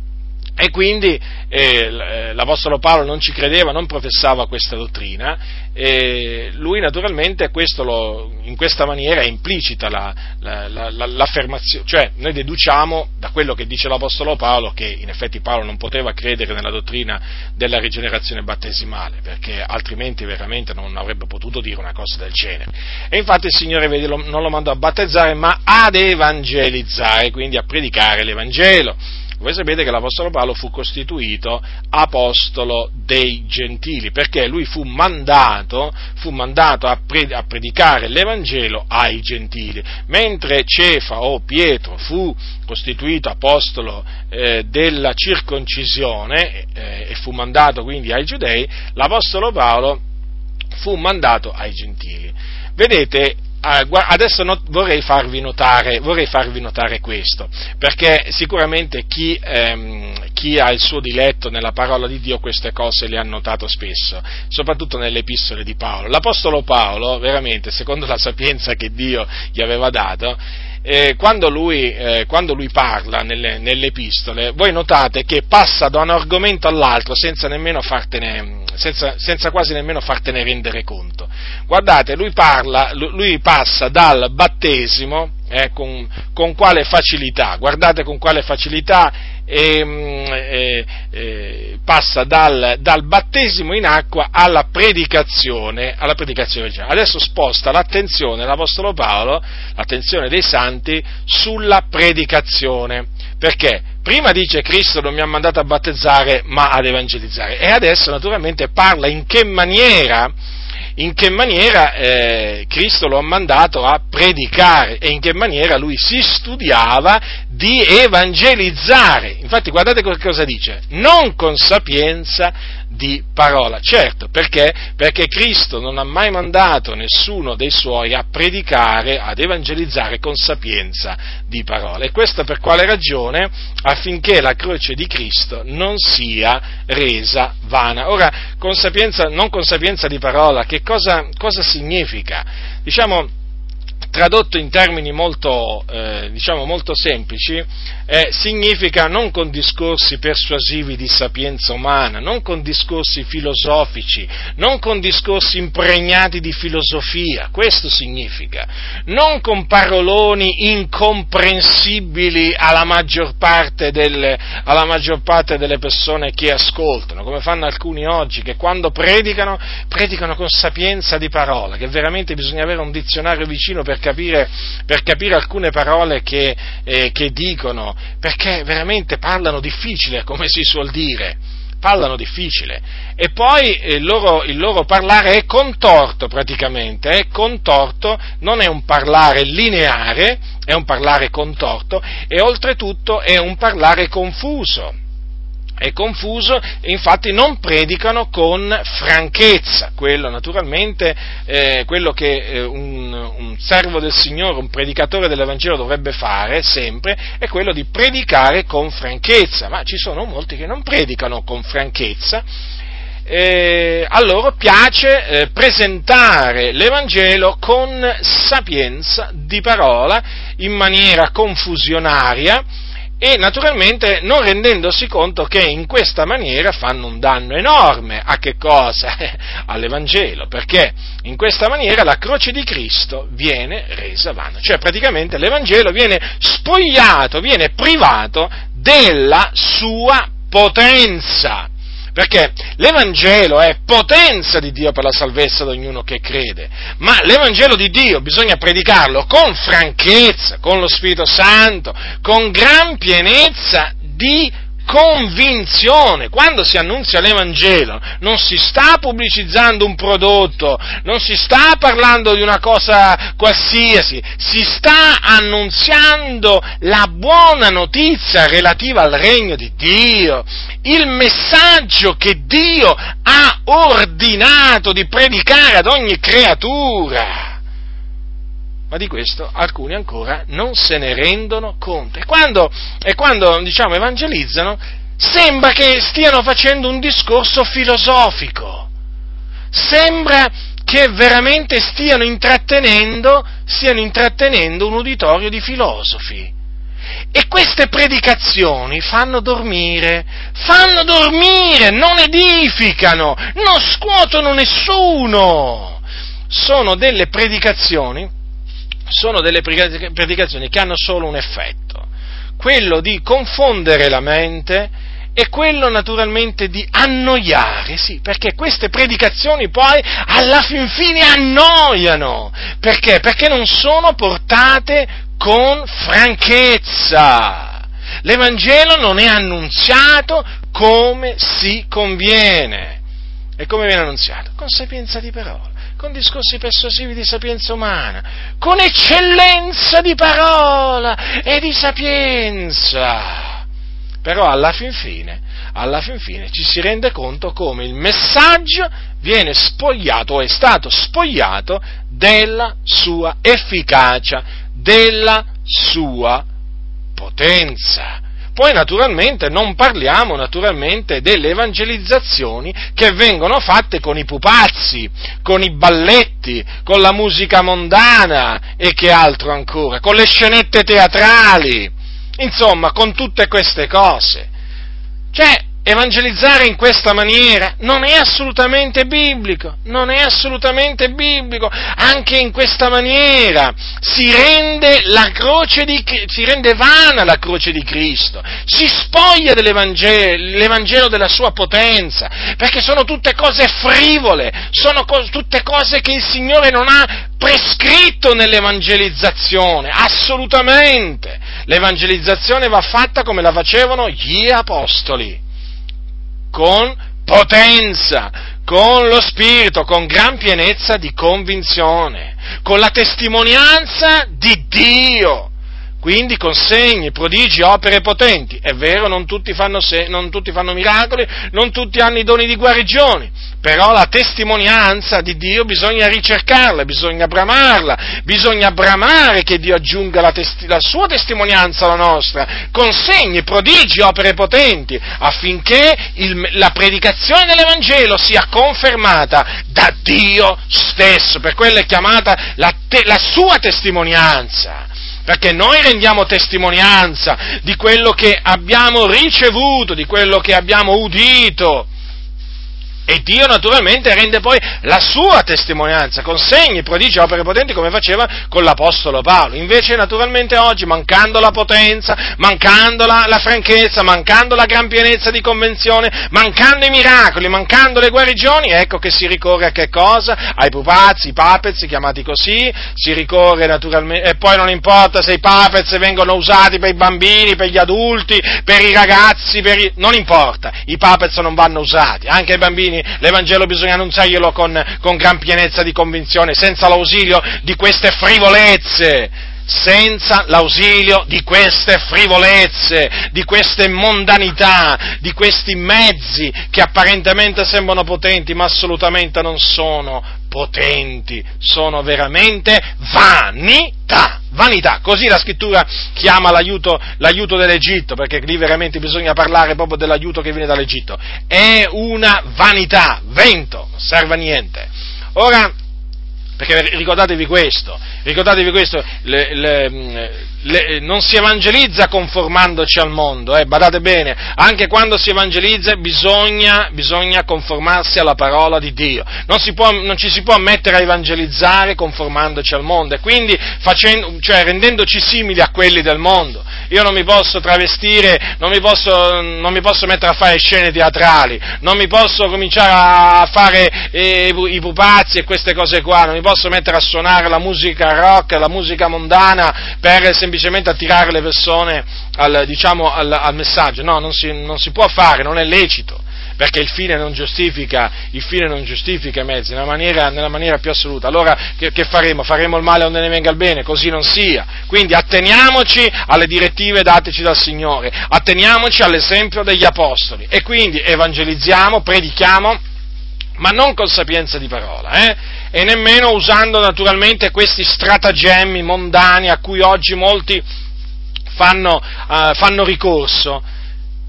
e quindi eh, l'Apostolo Paolo non ci credeva, non professava questa dottrina, e lui naturalmente lo, in questa maniera è implicita la, la, la, l'affermazione, cioè noi deduciamo da quello che dice l'Apostolo Paolo che in effetti Paolo non poteva credere nella dottrina della rigenerazione battesimale, perché altrimenti veramente non avrebbe potuto dire una cosa del genere. E infatti il Signore vede, non lo mandò a battezzare, ma ad evangelizzare, quindi a predicare l'Evangelo Voi sapete che l'Apostolo Paolo fu costituito apostolo dei gentili, perché lui fu mandato, fu mandato a, predicare l'Evangelo ai gentili, mentre Cefa o Pietro fu costituito apostolo eh, della circoncisione eh, e fu mandato quindi ai giudei, l'Apostolo Paolo fu mandato ai gentili. Vedete, adesso vorrei farvi, notare, vorrei farvi notare questo, perché sicuramente chi, ehm, chi, ha il suo diletto nella parola di Dio queste cose le ha notato spesso, soprattutto nelle epistole di Paolo. L'Apostolo Paolo, veramente, secondo la sapienza che Dio gli aveva dato, eh, quando, lui, eh, quando, lui, parla nelle, nelle, epistole, voi notate che passa da un argomento all'altro senza, fartene, senza, senza quasi nemmeno fartene rendere conto. Guardate, lui, parla, lui passa dal battesimo, eh, con, con, quale facilità, guardate con quale facilità e, mm, e, e, passa dal, dal, battesimo in acqua alla predicazione, alla predicazione Adesso sposta l'attenzione l'Apostolo Paolo, l'attenzione dei santi, sulla predicazione. Perché? Prima dice Cristo non mi ha mandato a battezzare ma ad evangelizzare e adesso naturalmente parla in che maniera in che maniera eh, Cristo lo ha mandato a predicare e in che maniera lui si studiava di evangelizzare. Infatti guardate cosa dice, non con sapienza di parola. Certo, perché? Perché Cristo non ha mai mandato nessuno dei suoi a predicare, ad evangelizzare con sapienza di parola. E questo per quale ragione? Affinché la croce di Cristo non sia resa vana. Ora, con sapienza, non con sapienza di parola, che cosa, cosa significa? Diciamo, tradotto in termini molto, eh, diciamo molto semplici, eh, significa non con discorsi persuasivi di sapienza umana, non con discorsi filosofici, non con discorsi impregnati di filosofia, questo significa, non con paroloni incomprensibili alla maggior parte delle, maggior parte delle persone che ascoltano, come fanno alcuni oggi, che quando predicano, predicano con sapienza di parola, che veramente bisogna avere un dizionario vicino per capire, per capire alcune parole che, eh, che dicono, perché veramente parlano difficile, come si suol dire, parlano difficile. E poi eh, il loro, il loro, parlare è contorto praticamente, è contorto, non è un parlare lineare, è un parlare contorto e oltretutto è un parlare confuso è confuso infatti non predicano con franchezza, quello naturalmente, eh, quello che eh, un, un, servo del Signore, un predicatore dell'Evangelo dovrebbe fare sempre, è quello di predicare con franchezza, ma ci sono molti che non predicano con franchezza, eh, a loro piace eh, presentare l'Evangelo con sapienza di parola, in maniera confusionaria, e naturalmente non rendendosi conto che in questa maniera fanno un danno enorme a che cosa? All'Evangelo, perché in questa maniera la croce di Cristo viene resa vana, cioè praticamente l'Evangelo viene spogliato, viene privato della sua potenza. Perché l'Evangelo è potenza di Dio per la salvezza di ognuno che crede, ma l'Evangelo di Dio bisogna predicarlo con franchezza, con lo Spirito Santo, con gran pienezza di convinzione. Quando si annunzia l'Evangelo non si sta pubblicizzando un prodotto, non si sta parlando di una cosa qualsiasi, si sta annunziando la buona notizia relativa al regno di Dio, il messaggio che Dio ha ordinato di predicare ad ogni creatura ma di questo alcuni ancora non se ne rendono conto. E quando, e quando diciamo, evangelizzano, sembra che stiano facendo un discorso filosofico, sembra che veramente stiano intrattenendo, stiano intrattenendo un uditorio di filosofi. E queste predicazioni fanno dormire, fanno dormire, non edificano, non scuotono nessuno. Sono delle predicazioni sono delle predicazioni che hanno solo un effetto, quello di confondere la mente e quello naturalmente di annoiare, sì, perché queste predicazioni poi alla fin fine annoiano, perché? Perché non sono portate con franchezza. L'Evangelo non è annunziato come si conviene. E come viene annunziato? Con sapienza di parola, con discorsi persuasivi di sapienza umana, con eccellenza di parola e di sapienza. Però alla fin fine, alla fin fine ci si rende conto come il messaggio viene spogliato o è stato spogliato della sua efficacia, della sua potenza. Poi naturalmente non parliamo naturalmente delle evangelizzazioni che vengono fatte con i pupazzi, con i balletti, con la musica mondana e che altro ancora, con le scenette teatrali, insomma con tutte queste cose. Cioè, evangelizzare in questa maniera non è assolutamente biblico, non è assolutamente biblico, anche in questa maniera si rende, di, si rende vana la croce di Cristo, si spoglia dell'Evangelo, l'Evangelo della sua potenza, perché sono tutte cose frivole, sono co- tutte cose che il Signore non ha prescritto nell'evangelizzazione, assolutamente. L'evangelizzazione va fatta come la facevano gli apostoli con potenza, con lo spirito, con gran pienezza di convinzione, con la testimonianza di Dio. Quindi con segni, prodigi, opere potenti. È vero, non tutti, fanno se- non tutti fanno miracoli, non tutti hanno i doni di guarigione, però la testimonianza di Dio bisogna ricercarla, bisogna bramarla, bisogna bramare che Dio aggiunga la, testi- la sua testimonianza alla nostra, con segni, prodigi, opere potenti, affinché il, la predicazione dell'Evangelo sia confermata da Dio stesso, per quello è chiamata la, te- la sua testimonianza perché noi rendiamo testimonianza di quello che abbiamo ricevuto, di quello che abbiamo udito. E Dio naturalmente rende poi la sua testimonianza con segni, prodigi, opere potenti come faceva con l'Apostolo Paolo. Invece naturalmente oggi, mancando la potenza, mancando la, la franchezza, mancando la gran pienezza di convenzione, mancando i miracoli, mancando le guarigioni, ecco che si ricorre a che cosa? Ai pupazzi, i papezzi, chiamati così, si ricorre naturalmente, e poi non importa se i papezzi vengono usati per i bambini, per gli adulti, per i ragazzi, per i... non importa, i papezzi non vanno usati, anche i bambini l'Evangelo bisogna annunziarglielo con, con gran pienezza di convinzione, senza l'ausilio di queste frivolezze senza l'ausilio di queste frivolezze, di queste mondanità, di questi mezzi che apparentemente sembrano potenti, ma assolutamente non sono potenti, sono veramente vanità. Vanità, così la scrittura chiama l'aiuto, l'aiuto dell'Egitto, perché lì veramente bisogna parlare proprio dell'aiuto che viene dall'Egitto. È una vanità, vento, non serve a niente. Ora, perché ricordatevi questo, ricordatevi questo, le, le, le, non si evangelizza conformandoci al mondo, eh, badate bene, anche quando si evangelizza bisogna, bisogna conformarsi alla parola di Dio, non, può, non, ci si può mettere a evangelizzare conformandoci al mondo e quindi facendo, cioè, rendendoci simili a quelli del mondo. Io non mi posso travestire, non mi posso, non mi posso mettere a fare scene teatrali, non mi posso cominciare a fare eh, i pupazzi e queste cose qua, non mi posso mettere a suonare la musica rock, la musica mondana per semplicemente attirare le persone al, diciamo, al, al messaggio. No, non si, non si può fare, non è lecito perché il fine non giustifica, fine non giustifica i mezzi, nella maniera, nella maniera, più assoluta. Allora che, che, faremo? Faremo il male onde ne venga il bene? Così non sia. Quindi atteniamoci alle direttive dateci dal Signore, atteniamoci all'esempio degli Apostoli e quindi evangelizziamo, predichiamo, ma non con sapienza di parola, eh? E nemmeno usando naturalmente questi stratagemmi mondani a cui oggi molti fanno, uh, fanno ricorso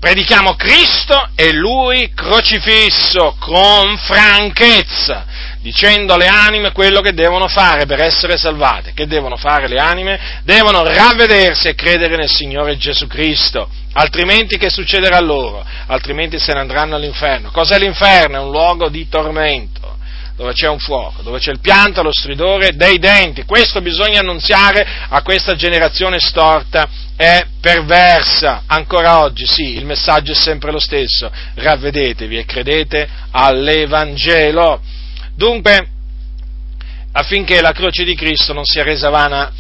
predichiamo Cristo e Lui crocifisso con franchezza, dicendo alle anime quello che devono fare per essere salvate. Che devono fare le anime? Devono ravvedersi e credere nel Signore Gesù Cristo, altrimenti che succederà loro? Altrimenti se ne andranno all'inferno. Cos'è l'inferno? È un luogo di tormento dove c'è un fuoco, dove c'è il pianto, lo stridore dei denti. Questo bisogna annunziare a questa generazione storta e perversa. Ancora oggi, sì, il messaggio è sempre lo stesso. Ravvedetevi e credete all'Evangelo. Dunque, affinché la croce di Cristo non sia resa vana,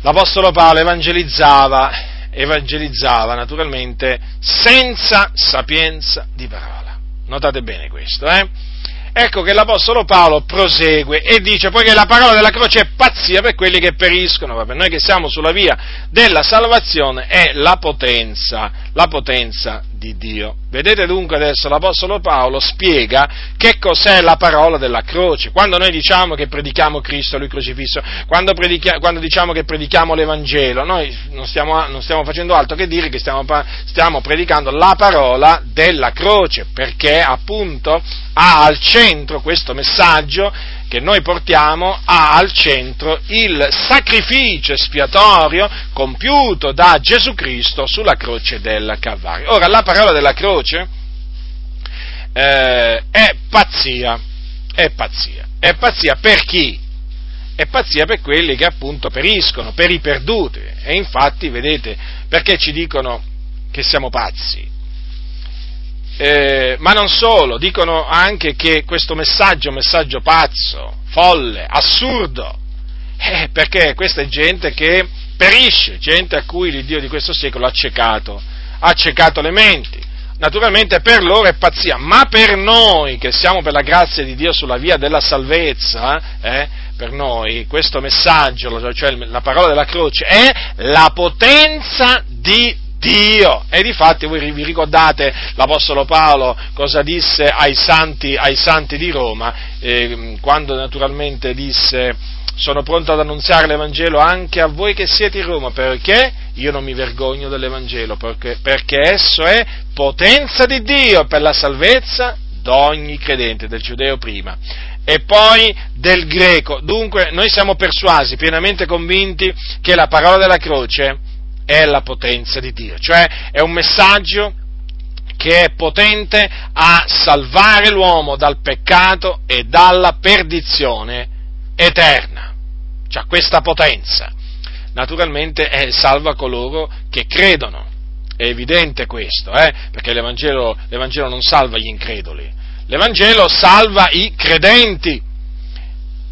l'Apostolo Paolo evangelizzava evangelizzava naturalmente senza sapienza di parola. Notate bene questo, eh? Ecco che l'Apostolo Paolo prosegue e dice poi che la parola della croce è pazzia per quelli che periscono, per noi che siamo sulla via della salvazione è la potenza, la potenza di Dio. Vedete dunque adesso l'Apostolo Paolo spiega che cos'è la parola della croce. Quando noi diciamo che predichiamo Cristo, Lui crocifisso, quando, quando diciamo che predichiamo l'Evangelo, noi non stiamo, non stiamo, facendo altro che dire che stiamo, stiamo predicando la parola della croce, perché appunto ha al centro questo messaggio che noi portiamo ha al centro il sacrificio espiatorio compiuto da Gesù Cristo sulla croce del Calvario. Ora, la parola della croce eh, è pazzia, è pazzia, è pazzia per chi? È pazzia per quelli che appunto periscono, per i perduti. E infatti, vedete, perché ci dicono che siamo pazzi? Eh, ma non solo, dicono anche che questo messaggio è un messaggio pazzo, folle, assurdo, eh, perché questa è gente che perisce, gente a cui l'Iddio di questo secolo ha accecato, ha accecato le menti. Naturalmente per loro è pazzia, ma per noi che siamo per la grazia di Dio sulla via della salvezza, eh, per noi questo messaggio, cioè la parola della croce, è la potenza di Dio. E difatti voi vi ricordate l'Apostolo Paolo cosa disse ai santi, ai santi di Roma, eh, quando naturalmente disse sono pronto ad annunziare l'Evangelo anche a voi che siete in Roma, perché io non mi vergogno dell'Evangelo, perché, perché esso è potenza di Dio per la salvezza d'ogni credente, del giudeo prima e poi del greco. Dunque noi siamo persuasi, pienamente convinti che la parola della croce è la potenza di Dio, cioè è un messaggio che è potente a salvare l'uomo dal peccato e dalla perdizione eterna. Cioè questa potenza. Naturalmente eh, salva coloro che credono. È evidente questo, eh? perché l'Evangelo, l'Evangelo non salva gli increduli. L'Evangelo salva i credenti.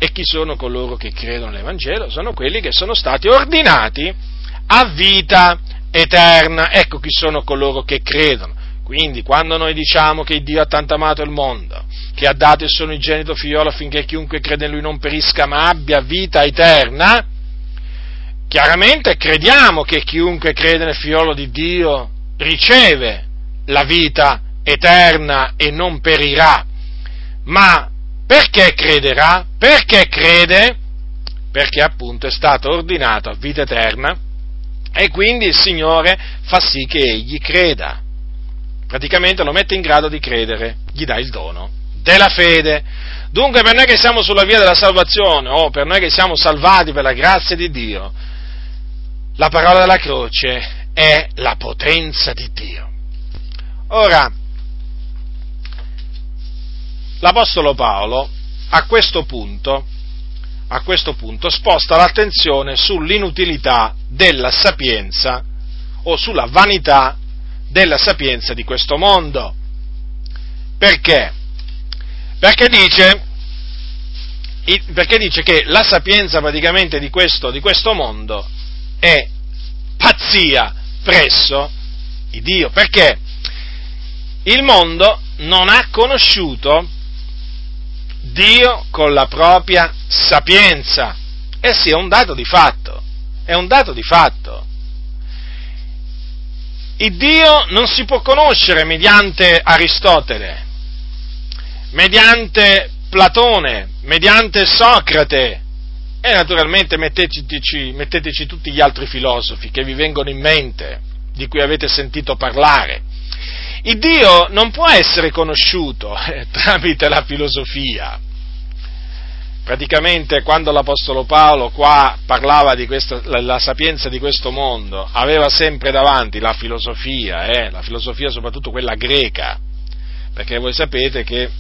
E chi sono coloro che credono nell'Evangelo? Sono quelli che sono stati ordinati a vita eterna. Ecco chi sono coloro che credono. Quindi quando noi diciamo che Dio ha tanto amato il mondo, che ha dato il suo unigenito figliolo affinché chiunque crede in lui non perisca ma abbia vita eterna, chiaramente crediamo che chiunque crede nel figliolo di Dio riceve la vita eterna e non perirà. Ma perché crederà? Perché crede? Perché appunto è stato ordinato a vita eterna e quindi il Signore fa sì che egli creda. Praticamente lo mette in grado di credere, gli dà il dono della fede. Dunque per noi che siamo sulla via della salvazione o per noi che siamo salvati per la grazia di Dio, la parola della croce è la potenza di Dio. Ora, l'Apostolo Paolo a questo punto a questo punto sposta l'attenzione sull'inutilità della sapienza o sulla vanità della sapienza di questo mondo. Perché? Perché dice, perché dice che la sapienza praticamente di questo, di questo mondo è pazzia presso il Dio. Perché? Il mondo non ha conosciuto Dio con la propria sapienza. Eh sì, è un dato di fatto, è un dato di fatto. Il Dio non si può conoscere mediante Aristotele, mediante Platone, mediante Socrate e naturalmente metteteci, metteteci tutti gli altri filosofi che vi vengono in mente, di cui avete sentito parlare. Il Dio non può essere conosciuto eh, tramite la filosofia. Praticamente quando l'Apostolo Paolo qua parlava di questa, la, la, sapienza di questo mondo, aveva sempre davanti la filosofia, eh, la filosofia soprattutto quella greca, perché voi sapete che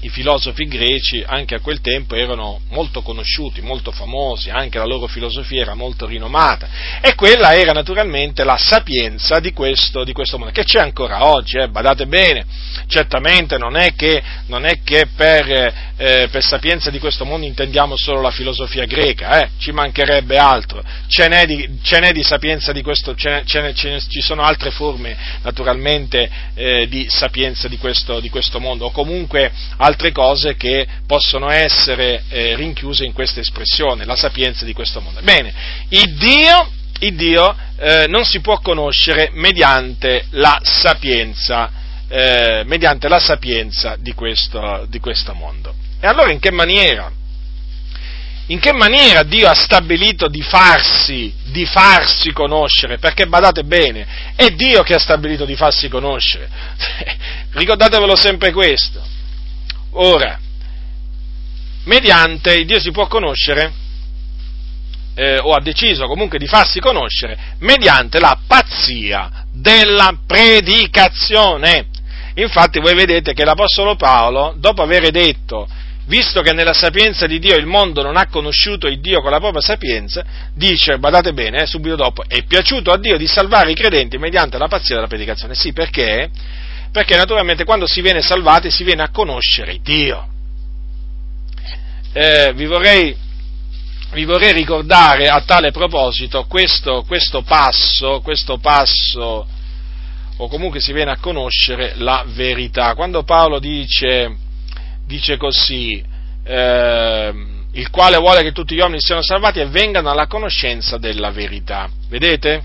i filosofi greci anche a quel tempo erano molto conosciuti, molto famosi, anche la loro filosofia era molto rinomata. E quella era naturalmente la sapienza di questo, di questo mondo, che c'è ancora oggi, eh, badate bene, certamente non è che, non è che per eh, per sapienza di questo mondo intendiamo solo la filosofia greca, eh? ci mancherebbe altro, ce n'è di, ce n'è di sapienza di questo, ce n'è, ce n'è, ci sono altre forme naturalmente eh, di sapienza di questo, di questo, mondo, o comunque altre cose che possono essere eh, rinchiuse in questa espressione, la sapienza di questo mondo. Bene, il Dio, il Dio eh, non si può conoscere mediante la sapienza, eh, mediante la sapienza di questo, di questo mondo. E allora in che maniera? In che maniera Dio ha stabilito di farsi, di farsi conoscere? Perché badate bene, è Dio che ha stabilito di farsi conoscere. Ricordatevelo sempre questo. Ora, mediante Dio si può conoscere, eh, o ha deciso comunque di farsi conoscere, mediante la pazzia della predicazione. Infatti voi vedete che l'Apostolo Paolo, dopo aver detto visto che nella sapienza di Dio il mondo non ha conosciuto il Dio con la propria sapienza, dice, badate bene, eh, subito dopo, è piaciuto a Dio di salvare i credenti mediante la pazzia della predicazione. Sì, perché? Perché naturalmente quando si viene salvati si viene a conoscere Dio. Eh, vi, vorrei, vi, vorrei, ricordare a tale proposito questo, questo passo, questo passo, o comunque si viene a conoscere la verità. Quando Paolo dice dice così, eh, il quale vuole che tutti gli uomini siano salvati e vengano alla conoscenza della verità. Vedete?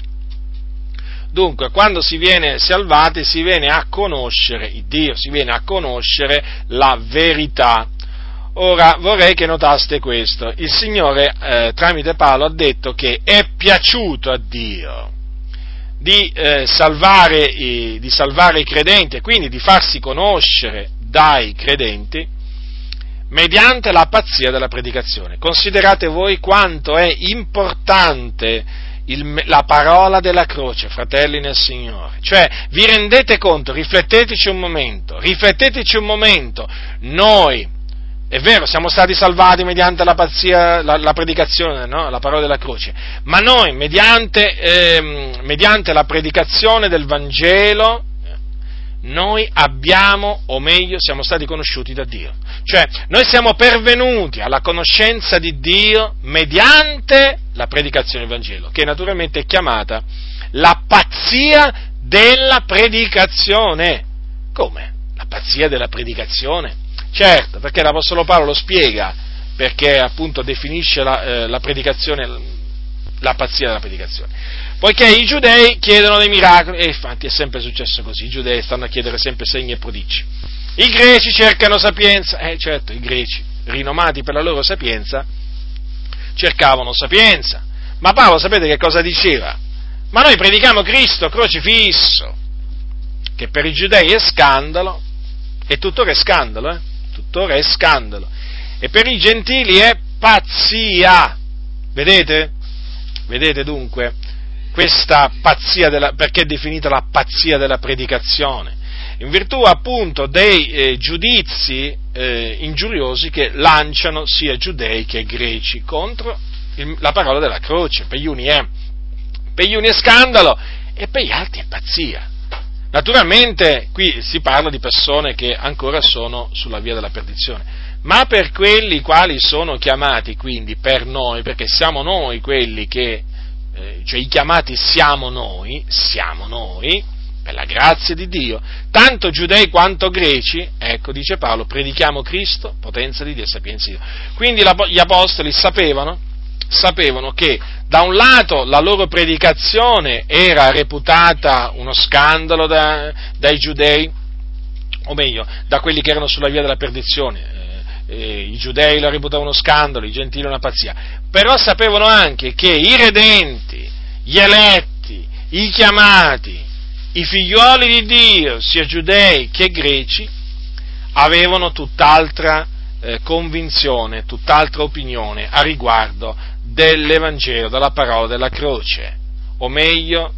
Dunque, quando si viene salvati si viene a conoscere il Dio, si viene a conoscere la verità. Ora vorrei che notaste questo. Il Signore eh, tramite Paolo ha detto che è piaciuto a Dio di, eh, salvare i, di salvare i credenti e quindi di farsi conoscere dai credenti mediante la pazzia della predicazione. Considerate voi quanto è importante il, la parola della croce, fratelli nel Signore. Cioè, vi rendete conto, rifletteteci un momento, rifletteteci un momento, noi, è vero, siamo stati salvati mediante la pazzia, la, la predicazione, no? la parola della croce, ma noi, mediante, eh, mediante la predicazione del Vangelo, noi abbiamo, o meglio, siamo stati conosciuti da Dio. Cioè, noi siamo pervenuti alla conoscenza di Dio mediante la predicazione del Vangelo, che naturalmente è chiamata la pazzia della predicazione. Come? La pazzia della predicazione? Certo, perché l'Apostolo Paolo lo spiega, perché appunto definisce la, eh, la predicazione, la pazzia della predicazione poiché i giudei chiedono dei miracoli, e infatti è sempre successo così, i giudei stanno a chiedere sempre segni e prodigi. I greci cercano sapienza, eh certo, i greci, rinomati per la loro sapienza, cercavano sapienza. Ma Paolo sapete che cosa diceva? Ma noi predichiamo Cristo crocifisso, che per i giudei è scandalo, e tuttora è scandalo, eh? Tuttora è scandalo. E per i gentili è pazzia. Vedete? Vedete dunque? Questa pazzia della, perché è definita la pazzia della predicazione? In virtù appunto dei eh, giudizi eh, ingiuriosi che lanciano sia giudei che greci contro il, la parola della croce. Per gli uni è, per gli uni è scandalo e per gli altri è pazzia. Naturalmente qui si parla di persone che ancora sono sulla via della perdizione, ma per quelli quali sono chiamati quindi per noi, perché siamo noi quelli che eh, cioè i chiamati siamo noi, siamo noi, per la grazia di Dio, tanto giudei quanto greci, ecco dice Paolo, predichiamo Cristo, potenza di Dio e sapienza di Dio. Quindi gli apostoli sapevano, sapevano che da un lato la loro predicazione era reputata uno scandalo da, dai giudei, o meglio, da quelli che erano sulla via della perdizione, eh, i giudei la reputavano scandalo, i gentili una pazzia, però sapevano anche che i redenti, gli eletti, i chiamati, i figlioli di Dio, sia giudei che greci, avevano tutt'altra eh, convinzione, tutt'altra opinione a riguardo dell'Evangelo, della parola della croce, o meglio,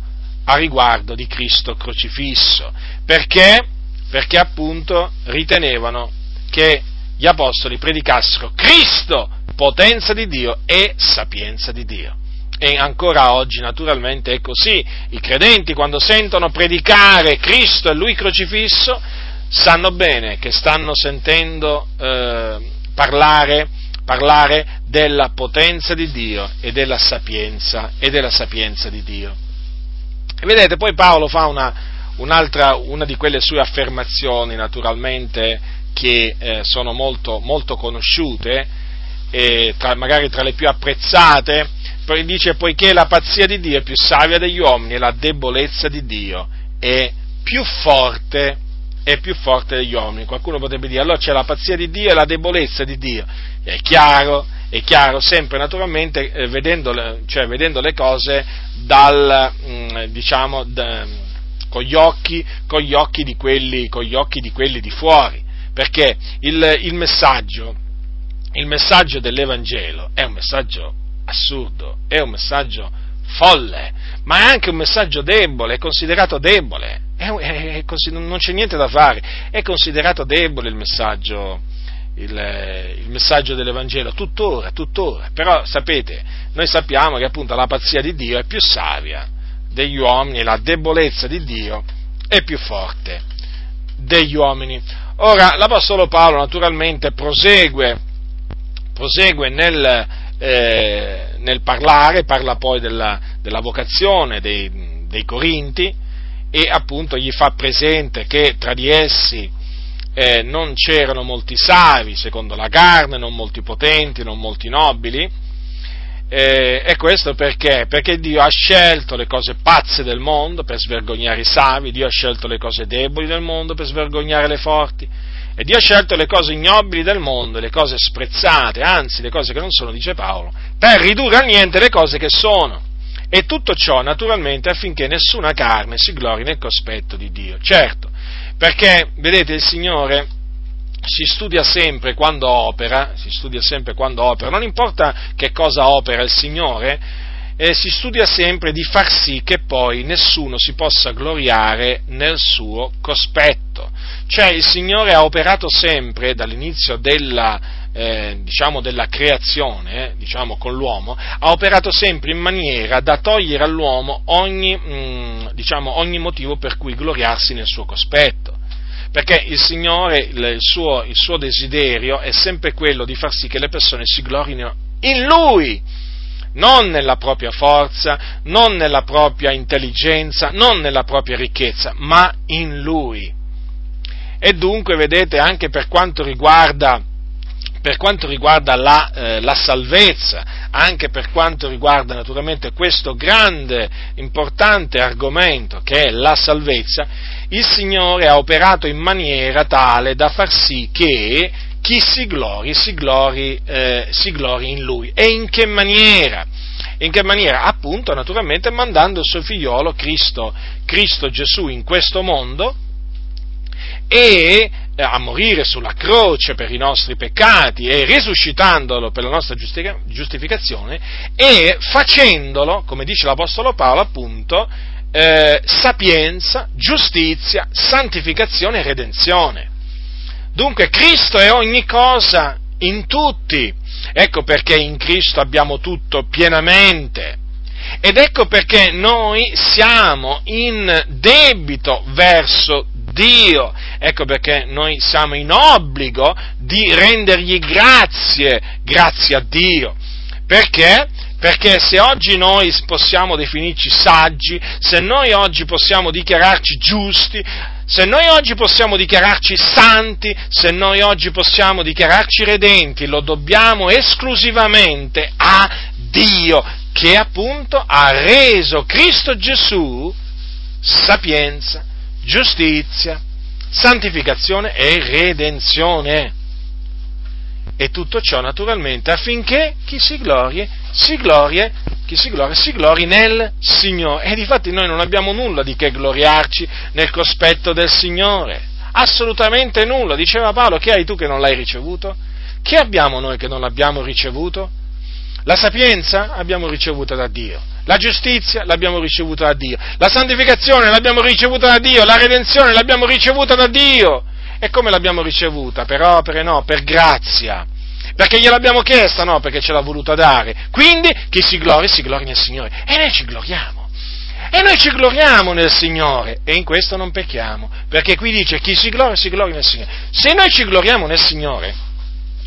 a riguardo di Cristo crocifisso. Perché? Perché appunto ritenevano che gli apostoli predicassero Cristo, potenza di Dio e sapienza di Dio. E ancora oggi naturalmente è così. I credenti quando sentono predicare Cristo e Lui crocifisso sanno bene che stanno sentendo, eh, parlare, parlare della potenza di Dio e della sapienza, e della sapienza di Dio. E vedete, poi Paolo fa una, un'altra, una di quelle sue affermazioni, naturalmente, che eh, sono molto, molto conosciute, tra, magari tra le più apprezzate, dice poiché la pazzia di Dio è più savia degli uomini e la debolezza di Dio è più forte, è più forte degli uomini. Qualcuno potrebbe dire allora c'è la pazzia di Dio e la debolezza di Dio. È chiaro, è chiaro, sempre naturalmente eh, vedendo, cioè, vedendo, le cose dal, mh, mm, diciamo, da, con, gli occhi, con, gli occhi quelli, con gli occhi di quelli di fuori, perché il, il, messaggio, il messaggio dell'Evangelo è un messaggio assurdo, è un messaggio folle, ma è anche un messaggio debole, è considerato debole, è, è, è, non c'è niente da fare, è considerato debole il messaggio il, il, messaggio dell'Evangelo, tuttora, tuttora, però sapete, noi sappiamo che appunto la pazzia di Dio è più savia degli uomini la debolezza di Dio è più forte degli uomini. Ora, l'Apostolo Paolo naturalmente prosegue, prosegue nel, eh, nel parlare, parla poi della, della vocazione dei, dei Corinti e appunto gli fa presente che tra di essi eh, non c'erano molti savi, secondo la carne, non molti potenti, non molti nobili. Eh, e questo perché? Perché Dio ha scelto le cose pazze del mondo per svergognare i savi, Dio ha scelto le cose deboli del mondo per svergognare le forti, e Dio ha scelto le cose ignobili del mondo, le cose sprezzate, anzi le cose che non sono, dice Paolo, per ridurre a niente le cose che sono. E tutto ciò naturalmente affinché nessuna carne si glori nel cospetto di Dio. Certo, perché, vedete, il Signore si studia sempre quando opera, si studia sempre quando opera, non importa che cosa opera il Signore, eh, si studia sempre di far sì che poi nessuno si possa gloriare nel suo cospetto. Cioè il Signore ha operato sempre dall'inizio della, eh, diciamo della creazione, eh, diciamo con l'uomo, ha operato sempre in maniera da togliere all'uomo ogni, mh, mm, diciamo, ogni motivo per cui gloriarsi nel suo cospetto perché il Signore, il suo, il suo, desiderio è sempre quello di far sì che le persone si glorino in Lui, non nella propria forza, non nella propria intelligenza, non nella propria ricchezza, ma in Lui. E dunque, vedete, anche per quanto riguarda per quanto riguarda la, eh, la, salvezza, anche per quanto riguarda naturalmente questo grande, importante argomento che è la salvezza, il Signore ha operato in maniera tale da far sì che chi si glori, si glori, eh, si glori in Lui. E in che maniera? In che maniera? Appunto, naturalmente, mandando il suo figliolo Cristo, Cristo Gesù in questo mondo e eh, a morire sulla croce per i nostri peccati e risuscitandolo per la nostra giustificazione e facendolo, come dice l'Apostolo Paolo appunto, eh, sapienza, giustizia, santificazione e redenzione. Dunque Cristo è ogni cosa in tutti. Ecco perché in Cristo abbiamo tutto pienamente. Ed ecco perché noi siamo in debito verso Dio. Ecco perché noi siamo in obbligo di rendergli grazie, grazie a Dio. Perché? Perché se oggi noi possiamo definirci saggi, se noi oggi possiamo dichiararci giusti, se noi oggi possiamo dichiararci santi, se noi oggi possiamo dichiararci redenti, lo dobbiamo esclusivamente a Dio, che appunto ha reso Cristo Gesù sapienza, giustizia, santificazione e redenzione. E tutto ciò naturalmente affinché chi si glorie, si glorie, chi si gloria, si glori nel Signore. E difatti noi non abbiamo nulla di che gloriarci nel cospetto del Signore. Assolutamente nulla. Diceva Paolo, che hai tu che non l'hai ricevuto? Che abbiamo noi che non l'abbiamo ricevuto? La sapienza abbiamo ricevuta da Dio, la giustizia l'abbiamo ricevuta da Dio, la santificazione l'abbiamo ricevuta da Dio, la redenzione l'abbiamo ricevuta da Dio. E come l'abbiamo ricevuta? Per opere? No, per grazia. Perché gliel'abbiamo chiesta? No, perché ce l'ha voluta dare. Quindi chi si gloria, si gloria nel Signore. E noi ci gloriamo. E noi ci gloriamo nel Signore e in questo non pecchiamo, perché qui dice chi si gloria si gloria nel Signore. Se noi ci gloriamo nel Signore,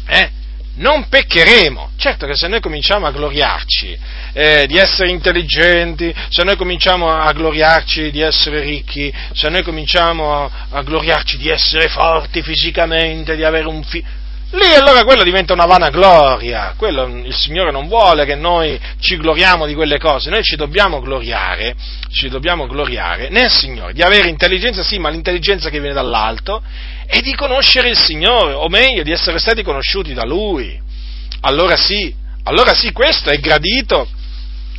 eh, non peccheremo. Certo che se noi cominciamo a gloriarci eh, di essere intelligenti, se noi cominciamo a gloriarci di essere ricchi, se noi cominciamo a, a gloriarci di essere forti fisicamente, di avere un figlio, lì allora quello diventa una vana gloria, quello il Signore non vuole che noi ci gloriamo di quelle cose, noi ci dobbiamo gloriare, ci dobbiamo gloriare nel Signore, di avere intelligenza sì, ma l'intelligenza che viene dall'alto e di conoscere il Signore, o meglio, di essere stati conosciuti da Lui. Allora sì, allora sì, questo è gradito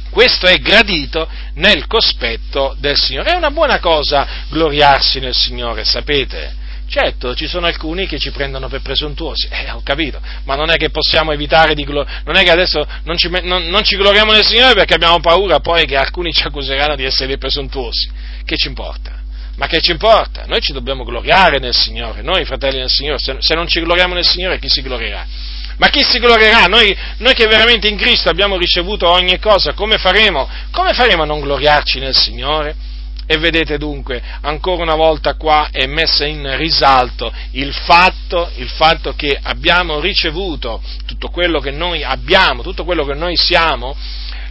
questo è gradito nel cospetto del Signore. È una buona cosa gloriarsi nel Signore, sapete? Certo, ci sono alcuni che ci prendono per presuntuosi, eh, ho capito, ma non è che possiamo evitare di gloriare, non è che adesso non ci, non, non ci, gloriamo nel Signore perché abbiamo paura poi che alcuni ci accuseranno di essere presuntuosi. Che ci importa? Ma che ci importa? Noi ci dobbiamo gloriare nel Signore, noi fratelli del Signore, se, se non ci gloriamo nel Signore chi si glorierà? Ma chi si glorierà? Noi, noi, che veramente in Cristo abbiamo ricevuto ogni cosa, come faremo? Come faremo a non gloriarci nel Signore? E vedete dunque, ancora una volta qua è messa in risalto il fatto, il fatto che abbiamo ricevuto tutto quello che noi abbiamo, tutto quello che noi siamo,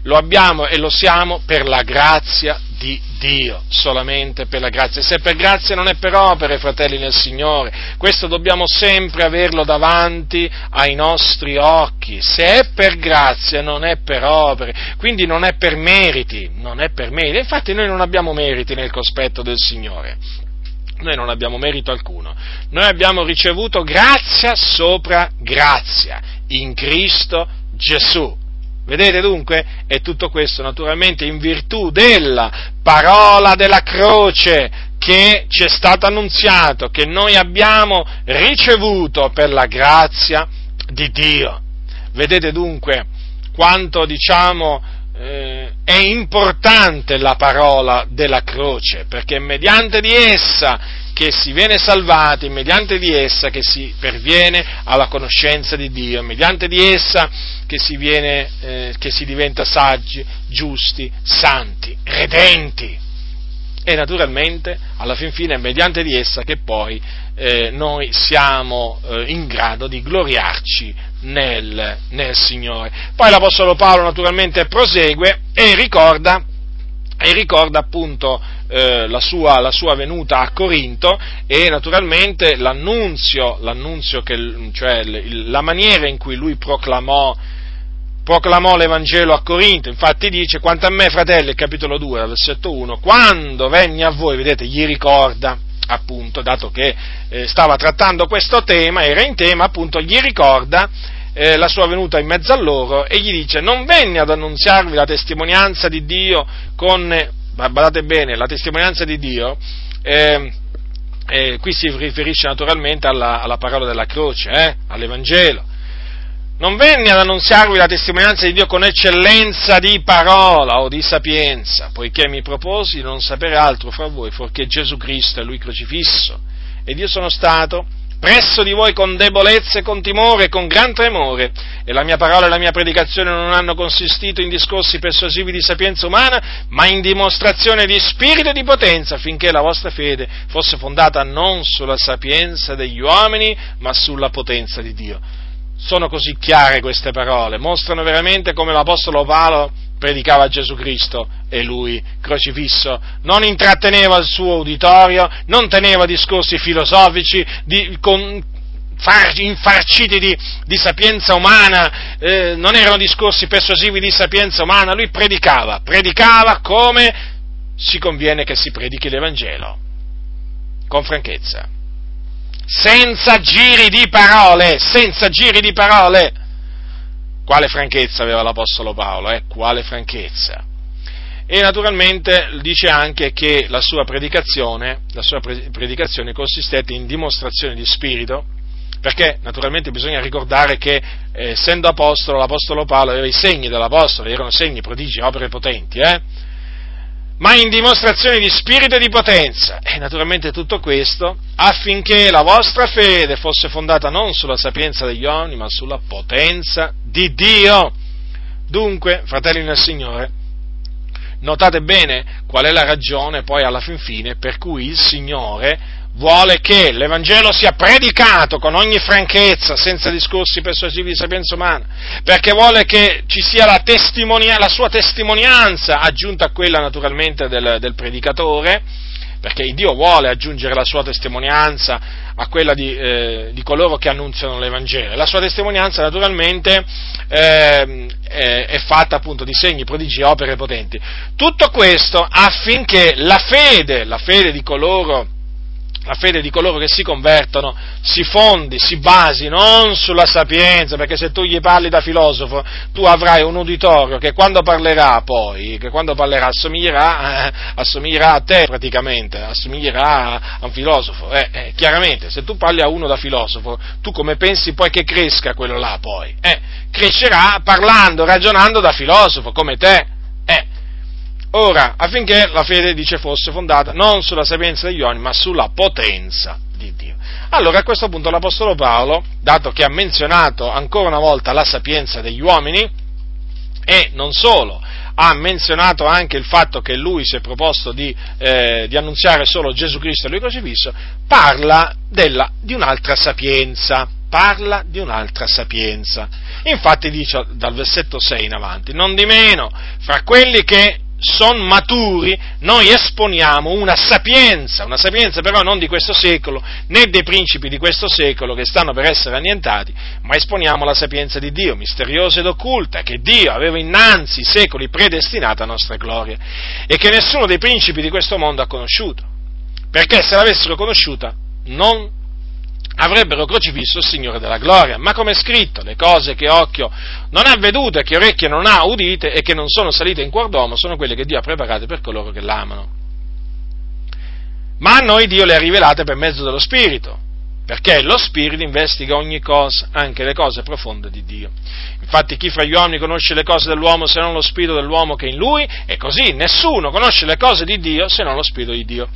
lo abbiamo e lo siamo per la grazia di Dio, solamente per la grazia. Se per grazia non è per opere, fratelli nel Signore, questo dobbiamo sempre averlo davanti ai nostri occhi. Se è per grazia non è per opere, quindi non è per meriti, non è per meriti. Infatti noi non abbiamo meriti nel cospetto del Signore. Noi non abbiamo merito alcuno. Noi abbiamo ricevuto grazia sopra grazia in Cristo Gesù. Vedete dunque? E tutto questo naturalmente in virtù della parola della croce che ci è stato annunziato, che noi abbiamo ricevuto per la grazia di Dio. Vedete dunque quanto diciamo eh, è importante la parola della croce, perché mediante di essa che si viene salvati, mediante di essa che si perviene alla conoscenza di Dio, mediante di essa che si, viene, eh, che si diventa saggi, giusti, santi, redenti. E naturalmente, alla fin fine, è mediante di essa che poi eh, noi siamo eh, in grado di gloriarci nel, nel Signore. Poi l'Apostolo Paolo naturalmente prosegue e ricorda e ricorda appunto eh, la, sua, la, sua, venuta a Corinto e naturalmente l'annunzio, l'annunzio che, cioè la maniera in cui lui proclamò, proclamò l'Evangelo a Corinto, infatti dice, quanto a me fratelli, capitolo 2, versetto 1, quando venni a voi, vedete, gli ricorda, appunto, dato che eh, stava trattando questo tema, era in tema, appunto, gli ricorda eh, la sua venuta in mezzo a loro e gli dice non venni ad annunziarvi la testimonianza di Dio con, badate bene, la testimonianza di Dio, eh, eh, qui si riferisce naturalmente alla, alla parola della croce, eh, all'Evangelo. Non venni ad annunziarvi la testimonianza di Dio con eccellenza di parola o di sapienza, poiché mi proposi di non sapere altro fra voi, fuorché Gesù Cristo e Lui crocifisso. Ed io sono stato presso di voi con debolezza e con timore e con gran tremore, e la mia parola e la mia predicazione non hanno consistito in discorsi persuasivi di sapienza umana, ma in dimostrazione di spirito e di potenza, affinché la vostra fede fosse fondata non sulla sapienza degli uomini, ma sulla potenza di Dio. Sono così chiare queste parole, mostrano veramente come l'Apostolo Paolo predicava Gesù Cristo e lui crocifisso, non intratteneva il suo uditorio, non teneva discorsi filosofici di, con, far, infarciti di, di, sapienza umana, eh, non erano discorsi persuasivi di sapienza umana, lui predicava, predicava come si conviene che si predichi l'Evangelo, con franchezza, senza giri di parole, senza giri di parole quale franchezza aveva l'Apostolo Paolo? Eh? Quale franchezza? E naturalmente dice anche che la sua predicazione, la sua predicazione consistette in dimostrazione di spirito, perché naturalmente bisogna ricordare che eh, essendo apostolo, l'Apostolo Paolo aveva i segni dell'Apostolo, erano segni, prodigi, opere potenti, eh? Ma in dimostrazione di spirito e di potenza. E naturalmente tutto questo affinché la vostra fede fosse fondata non sulla sapienza degli uomini, ma sulla potenza di Dio. Dunque, fratelli nel Signore, notate bene qual è la ragione poi alla fin fine per cui il Signore vuole che l'Evangelo sia predicato con ogni franchezza, senza discorsi persuasivi di sapienza umana, perché vuole che ci sia la, testimonia- la sua testimonianza aggiunta a quella naturalmente del, del predicatore, perché Dio vuole aggiungere la sua testimonianza a quella di, eh, di coloro che annunziano l'Evangelo. La sua testimonianza naturalmente eh, è fatta appunto di segni, prodigi opere potenti. Tutto questo affinché la fede, la fede di coloro la fede di coloro che si convertono si fondi, si basi non sulla sapienza, perché se tu gli parli da filosofo, tu avrai un uditorio che quando parlerà poi, che quando parlerà assomiglierà, eh, assomiglierà a te praticamente, assomiglierà a un filosofo. Eh, eh, chiaramente, se tu parli a uno da filosofo, tu come pensi poi che cresca quello là poi? Eh, crescerà parlando, ragionando da filosofo, come te. Eh, Ora, affinché la fede, dice, fosse fondata non sulla sapienza degli uomini, ma sulla potenza di Dio. Allora, a questo punto l'Apostolo Paolo, dato che ha menzionato ancora una volta la sapienza degli uomini, e non solo, ha menzionato anche il fatto che lui si è proposto di, eh, di annunziare solo Gesù Cristo e lui crocifisso, parla della, di un'altra sapienza, parla di un'altra sapienza. Infatti dice dal versetto 6 in avanti, non di meno, fra quelli che sono maturi, noi esponiamo una sapienza, una sapienza però non di questo secolo, né dei principi di questo secolo che stanno per essere annientati, ma esponiamo la sapienza di Dio, misteriosa ed occulta, che Dio aveva innanzi secoli predestinata a nostra gloria e che nessuno dei principi di questo mondo ha conosciuto, perché se l'avessero conosciuta non avrebbero crocifisso il Signore della gloria. Ma come è scritto, le cose che occhio non ha vedute, che orecchie non ha udite e che non sono salite in cuor d'uomo sono quelle che Dio ha preparate per coloro che l'amano. Ma a noi Dio le ha rivelate per mezzo dello Spirito, perché lo Spirito investiga ogni cosa, anche le cose profonde di Dio. Infatti chi fra gli uomini conosce le cose dell'uomo se non lo Spirito dell'uomo che è in lui, e così nessuno conosce le cose di Dio se non lo Spirito di Dio.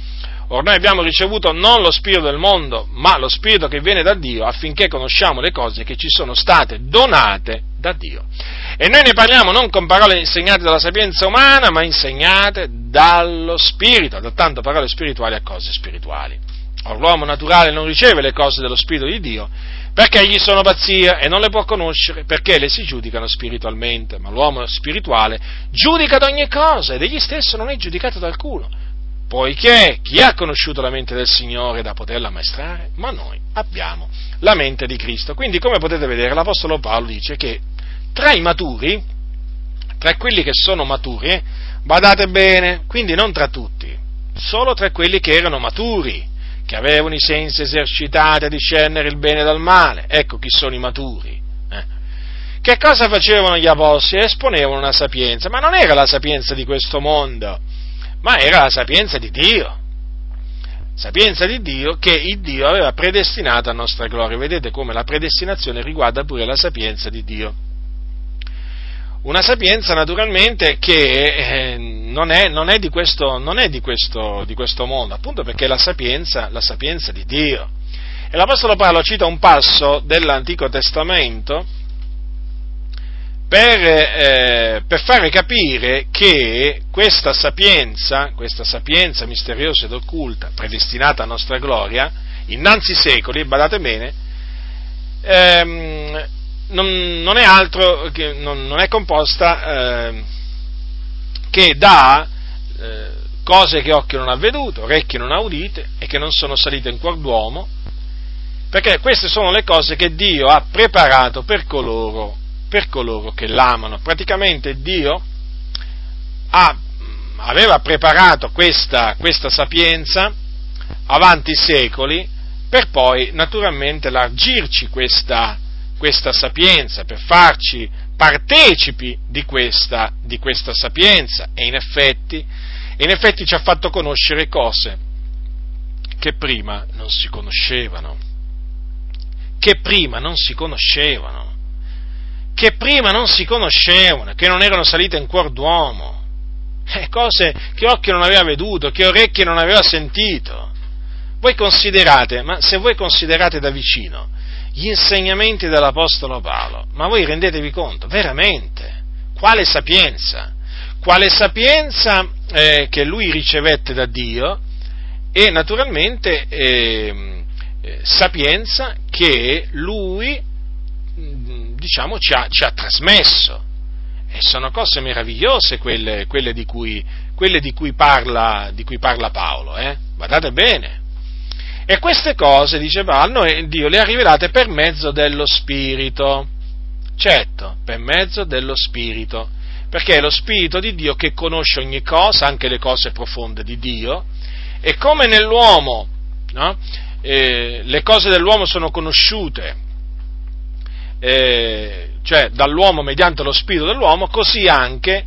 Or noi abbiamo ricevuto non lo spirito del mondo, ma lo spirito che viene da Dio, affinché conosciamo le cose che ci sono state donate da Dio. E noi ne parliamo non con parole insegnate dalla sapienza umana, ma insegnate dallo spirito, adattando parole spirituali a cose spirituali. Or l'uomo naturale non riceve le cose dello spirito di Dio, perché gli sono pazzia e non le può conoscere, perché le si giudicano spiritualmente, ma l'uomo spirituale giudica ad ogni cosa ed egli stesso non è giudicato da alcuno poiché chi ha conosciuto la mente del Signore da poterla ammaestrare? Ma noi abbiamo la mente di Cristo. Quindi, come potete vedere, l'Apostolo Paolo dice che tra i maturi, tra quelli che sono maturi, badate bene, quindi non tra tutti, solo tra quelli che erano maturi, che avevano i sensi esercitati a discernere il bene dal male. Ecco chi sono i maturi. Eh. Che cosa facevano gli apostoli? Esponevano una sapienza, ma non era la sapienza di questo mondo ma era la sapienza di Dio. Sapienza di Dio che il Dio aveva predestinato a nostra gloria. Vedete come la predestinazione riguarda pure la sapienza di Dio. Una sapienza naturalmente che eh, non, è, non, è, di, questo, non è di, questo, di questo, mondo, appunto perché è la sapienza, la sapienza di Dio. E l'Apostolo Paolo cita un passo dell'Antico Testamento per, eh, per, fare capire che questa sapienza, questa sapienza misteriosa ed occulta, predestinata a nostra gloria, innanzi secoli, badate bene, ehm, non, non, è altro che, non, non è composta eh, che da eh, cose che occhio non ha veduto, orecchie non ha udite e che non sono salite in cuor d'uomo, perché queste sono le cose che Dio ha preparato per coloro per coloro che l'amano. Praticamente Dio ha, aveva preparato questa, questa sapienza avanti i secoli per poi naturalmente largirci questa, questa sapienza, per farci partecipi di questa, di questa sapienza. E in, effetti, in effetti ci ha fatto conoscere cose che prima non si conoscevano, che prima non si conoscevano che prima non si conoscevano, che non erano salite in cuor d'uomo, eh, cose che occhio non aveva veduto, che orecchie non aveva sentito. Voi considerate, ma se voi considerate da vicino gli insegnamenti dell'Apostolo Paolo, ma voi rendetevi conto, veramente, quale sapienza, quale sapienza eh, che lui ricevette da Dio e naturalmente eh, sapienza che lui diciamo, ci ha, ci ha trasmesso. E sono cose meravigliose quelle, quelle, di, cui, quelle di, cui parla, di, cui, parla, Paolo, eh? guardate bene. E queste cose, dice Paolo, Dio le ha rivelate per mezzo dello Spirito. Certo, per mezzo dello Spirito. Perché è lo Spirito di Dio che conosce ogni cosa, anche le cose profonde di Dio, e come nell'uomo no? eh, le cose dell'uomo sono conosciute, eh, cioè dall'uomo mediante lo spirito dell'uomo, così anche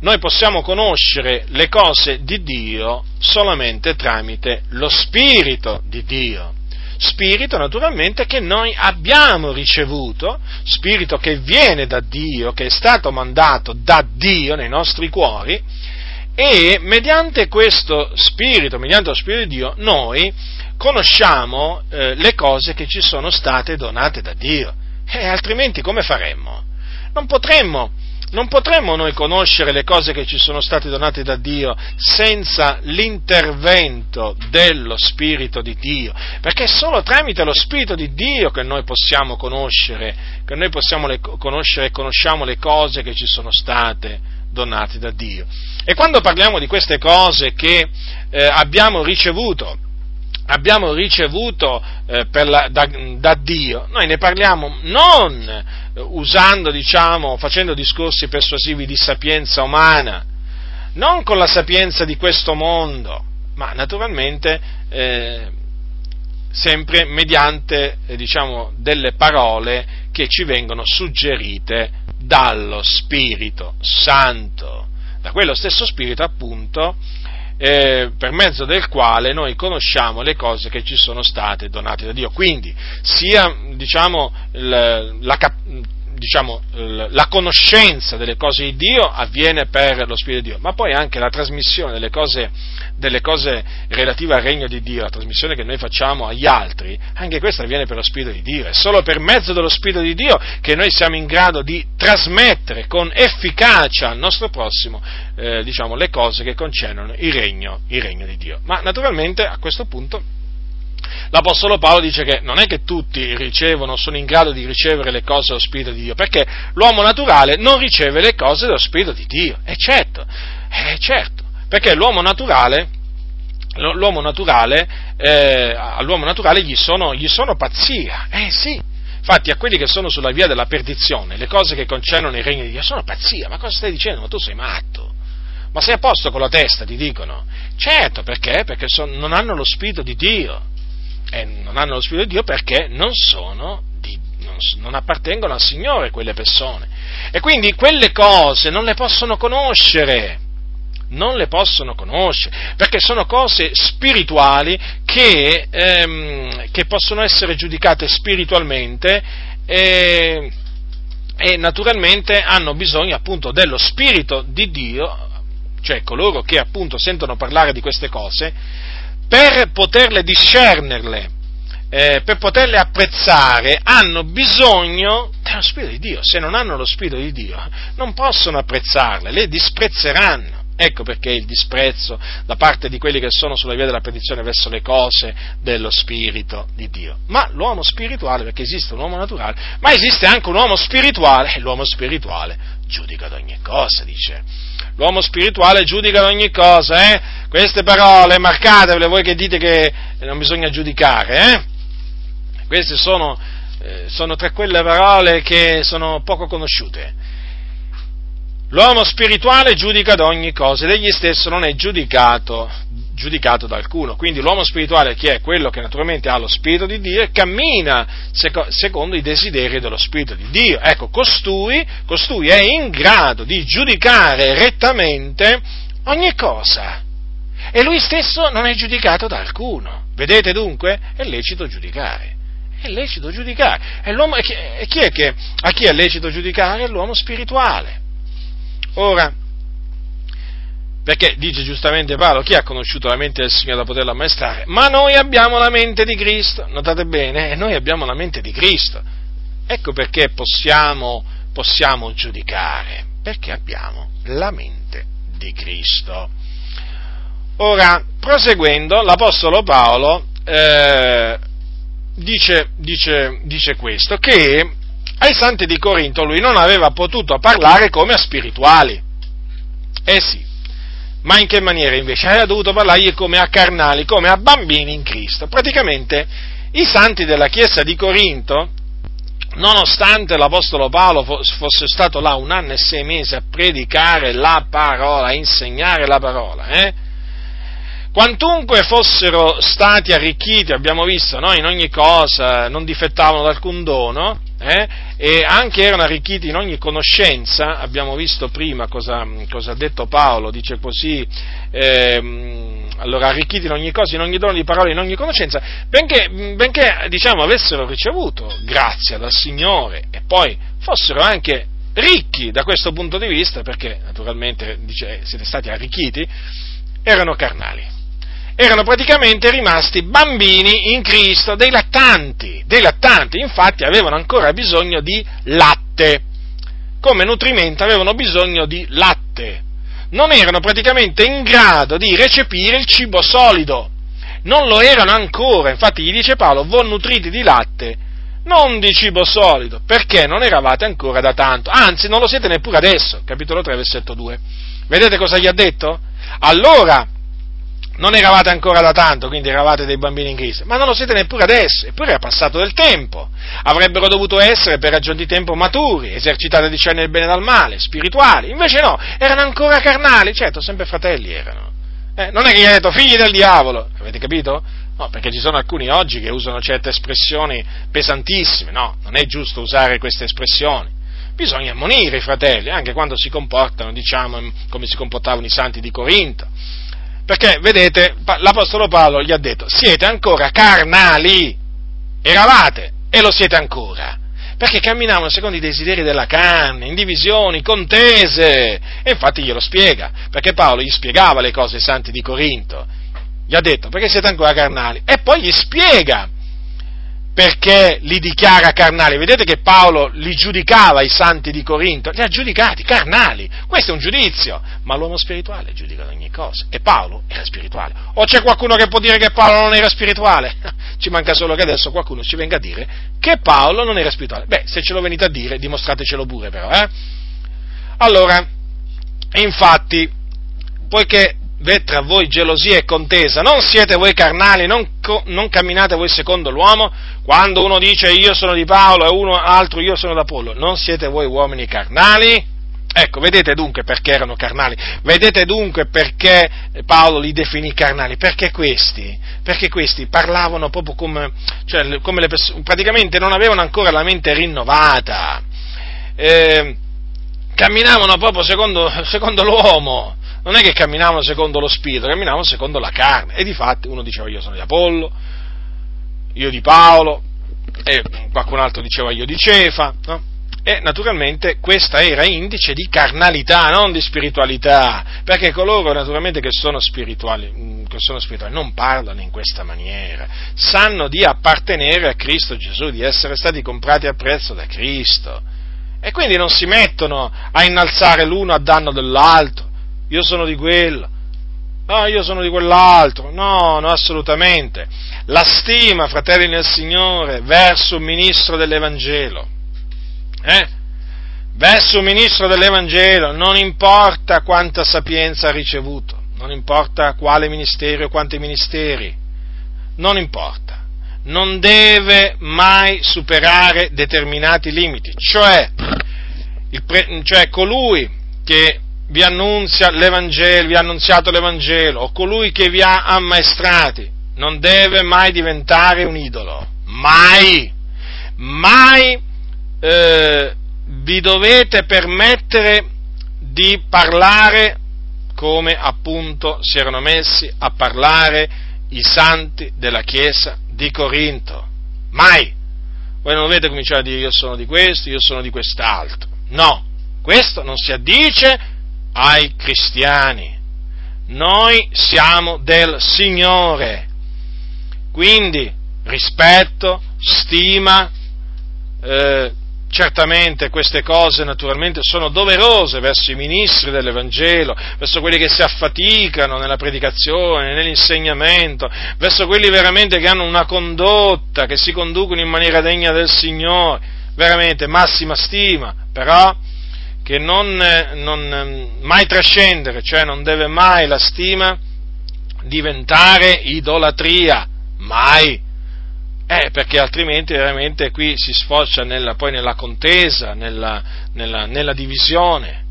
noi possiamo conoscere le cose di Dio solamente tramite lo spirito di Dio. Spirito naturalmente che noi abbiamo ricevuto, spirito che viene da Dio, che è stato mandato da Dio nei nostri cuori, e mediante questo spirito, mediante lo spirito di Dio, noi conosciamo eh, le cose che ci sono state donate da Dio. E altrimenti come faremmo? Non potremmo, non potremmo noi conoscere le cose che ci sono state donate da Dio senza l'intervento dello Spirito di Dio, perché è solo tramite lo Spirito di Dio che noi possiamo conoscere, che noi possiamo le, conoscere e conosciamo le cose che ci sono state donati da Dio. E quando parliamo di queste cose che eh, abbiamo ricevuto, abbiamo ricevuto eh, la, da, da, Dio, noi ne parliamo non eh, usando, diciamo, facendo discorsi persuasivi di sapienza umana, non con la sapienza di questo mondo, ma naturalmente eh, sempre mediante, eh, diciamo, delle parole che ci vengono suggerite dallo Spirito Santo, da quello stesso Spirito appunto eh, per mezzo del quale noi conosciamo le cose che ci sono state donate da Dio. Quindi sia diciamo, la, la, diciamo, la conoscenza delle cose di Dio avviene per lo Spirito di Dio, ma poi anche la trasmissione delle cose, delle cose relative al regno di Dio, la trasmissione che noi facciamo agli altri, anche questa avviene per lo Spirito di Dio. È solo per mezzo dello Spirito di Dio che noi siamo in grado di trasmettere con efficacia al nostro prossimo eh, diciamo, le cose che concernono il regno, il regno di Dio. Ma naturalmente a questo punto l'Apostolo Paolo dice che non è che tutti ricevono, sono in grado di ricevere le cose dello Spirito di Dio, perché l'uomo naturale non riceve le cose dello Spirito di Dio, è certo, è certo, perché l'uomo naturale, l'uomo naturale eh, all'uomo naturale gli sono, gli sono pazzia, eh sì, Infatti a quelli che sono sulla via della perdizione, le cose che concernono il regno di Dio sono pazzia, ma cosa stai dicendo? Ma tu sei matto, ma sei a posto con la testa, ti dicono. Certo, perché? Perché son, non hanno lo spirito di Dio e non hanno lo Spirito di Dio perché non sono di, non, non, appartengono al Signore quelle persone. E quindi quelle cose non le possono conoscere, non le possono conoscere, perché sono cose spirituali che, ehm, che possono essere giudicate spiritualmente e, e naturalmente hanno bisogno appunto dello Spirito di Dio, cioè coloro che appunto sentono parlare di queste cose, per poterle discernerle, eh, per poterle apprezzare, hanno bisogno dello Spirito di Dio. Se non hanno lo Spirito di Dio, non possono apprezzarle, le disprezzeranno. Ecco perché il disprezzo da parte di quelli che sono sulla via della perdizione verso le cose dello Spirito di Dio. Ma l'uomo spirituale, perché esiste un uomo naturale, ma esiste anche un uomo spirituale, e l'uomo spirituale giudica ad ogni cosa, dice l'uomo spirituale giudica ogni cosa, eh? Queste parole marcatevele voi che dite che non bisogna giudicare, eh? Queste sono, eh, sono tra quelle parole che sono poco conosciute. L'uomo spirituale giudica ad ogni cosa ed egli stesso non è giudicato giudicato da alcuno. Quindi l'uomo spirituale chi è? Quello che naturalmente ha lo Spirito di Dio cammina secondo i desideri dello Spirito di Dio. Ecco, costui, costui è in grado di giudicare rettamente ogni cosa. E lui stesso non è giudicato da alcuno. Vedete dunque? È lecito giudicare. È lecito giudicare. E, chi è che, a chi è lecito giudicare? È l'uomo spirituale. Ora, perché dice giustamente Paolo, chi ha conosciuto la mente del Signore da poterlo ammaestrare? Ma noi abbiamo la mente di Cristo, notate bene, eh? noi abbiamo la mente di Cristo. Ecco perché possiamo, possiamo giudicare, perché abbiamo la mente di Cristo. Ora, proseguendo, l'Apostolo Paolo eh, dice, dice, dice questo, che ai santi di Corinto lui non aveva potuto parlare come a spirituali. Eh sì, ma in che maniera invece? Aveva dovuto parlargli come a carnali, come a bambini in Cristo. Praticamente i santi della Chiesa di Corinto, nonostante l'Apostolo Paolo fosse stato là un anno e sei mesi a predicare la parola, a insegnare la parola, eh, Quantunque fossero stati arricchiti, abbiamo visto, no? in ogni cosa, non difettavano d'alcun dono, eh? e anche erano arricchiti in ogni conoscenza, abbiamo visto prima cosa, cosa ha detto Paolo, dice così, eh, allora arricchiti in ogni cosa, in ogni dono di parole, in ogni conoscenza, benché, benché diciamo, avessero ricevuto grazia dal Signore e poi fossero anche ricchi da questo punto di vista, perché naturalmente dice, siete stati arricchiti, erano carnali erano praticamente rimasti bambini in Cristo, dei lattanti, dei lattanti, infatti avevano ancora bisogno di latte, come nutrimento avevano bisogno di latte, non erano praticamente in grado di recepire il cibo solido, non lo erano ancora, infatti gli dice Paolo, voi nutriti di latte, non di cibo solido, perché non eravate ancora da tanto, anzi non lo siete neppure adesso, capitolo 3, versetto 2. Vedete cosa gli ha detto? Allora, non eravate ancora da tanto, quindi eravate dei bambini in Cristo, ma non lo siete neppure adesso, eppure era passato del tempo. Avrebbero dovuto essere per ragioni di tempo maturi, esercitate a discernere il bene dal male, spirituali, invece no, erano ancora carnali, certo, sempre fratelli erano. Eh, non è che gli ha detto figli del diavolo, avete capito? No, perché ci sono alcuni oggi che usano certe espressioni pesantissime, no, non è giusto usare queste espressioni. Bisogna ammonire i fratelli, anche quando si comportano, diciamo, come si comportavano i santi di Corinto perché, vedete, l'Apostolo Paolo gli ha detto, siete ancora carnali, eravate e lo siete ancora, perché camminavano secondo i desideri della carne, in divisioni, contese, e infatti glielo spiega, perché Paolo gli spiegava le cose ai santi di Corinto, gli ha detto, perché siete ancora carnali, e poi gli spiega perché li dichiara carnali. Vedete che Paolo li giudicava i santi di Corinto, li ha giudicati carnali. Questo è un giudizio, ma l'uomo spirituale giudica ogni cosa. E Paolo era spirituale. O c'è qualcuno che può dire che Paolo non era spirituale? Ci manca solo che adesso qualcuno ci venga a dire che Paolo non era spirituale. Beh, se ce lo venite a dire, dimostratecelo pure però, eh? Allora, infatti, poiché v'è tra voi gelosia e contesa, non siete voi carnali, non, non, camminate voi secondo l'uomo, quando uno dice io sono di Paolo e uno altro io sono d'Apollo, non siete voi uomini carnali? Ecco, vedete dunque perché erano carnali, vedete dunque perché Paolo li definì carnali, perché questi, perché questi parlavano proprio come, cioè, come le persone, praticamente non avevano ancora la mente rinnovata, eh, camminavano proprio secondo, secondo l'uomo, non è che camminavano secondo lo spirito, camminavano secondo la carne. E di fatti uno diceva io sono di Apollo, io di Paolo, e qualcun altro diceva io di Cefa, no? E naturalmente questa era indice di carnalità, non di spiritualità, perché coloro naturalmente che sono spirituali, mm, che sono spirituali non parlano in questa maniera, sanno di appartenere a Cristo Gesù, di essere stati comprati a prezzo da Cristo. E quindi non si mettono a innalzare l'uno a danno dell'altro, io sono di quello, ah, io sono di quell'altro, no, no, assolutamente. La stima, fratelli nel Signore, verso un ministro dell'Evangelo, eh? verso un ministro dell'Evangelo, non importa quanta sapienza ha ricevuto, non importa quale ministero o quanti ministeri, non importa, non deve mai superare determinati limiti, cioè, pre, cioè colui che vi annunzia l'Evangelo, vi ha annunziato l'Evangelo, o colui che vi ha ammaestrati, non deve mai diventare un idolo. Mai! Mai eh, vi dovete permettere di parlare come appunto si erano messi a parlare i santi della Chiesa di Corinto. Mai! Voi non dovete cominciare a dire io sono di questo, io sono di quest'altro. No, questo non si addice ai cristiani. Noi siamo del Signore. Quindi rispetto, stima, eh, Certamente queste cose naturalmente sono doverose verso i ministri dell'Evangelo, verso quelli che si affaticano nella predicazione, nell'insegnamento, verso quelli veramente che hanno una condotta, che si conducono in maniera degna del Signore, veramente massima stima, però che non, non mai trascendere, cioè non deve mai la stima diventare idolatria, mai eh, perché altrimenti veramente qui si sfocia nella, poi nella contesa, nella, nella, nella divisione.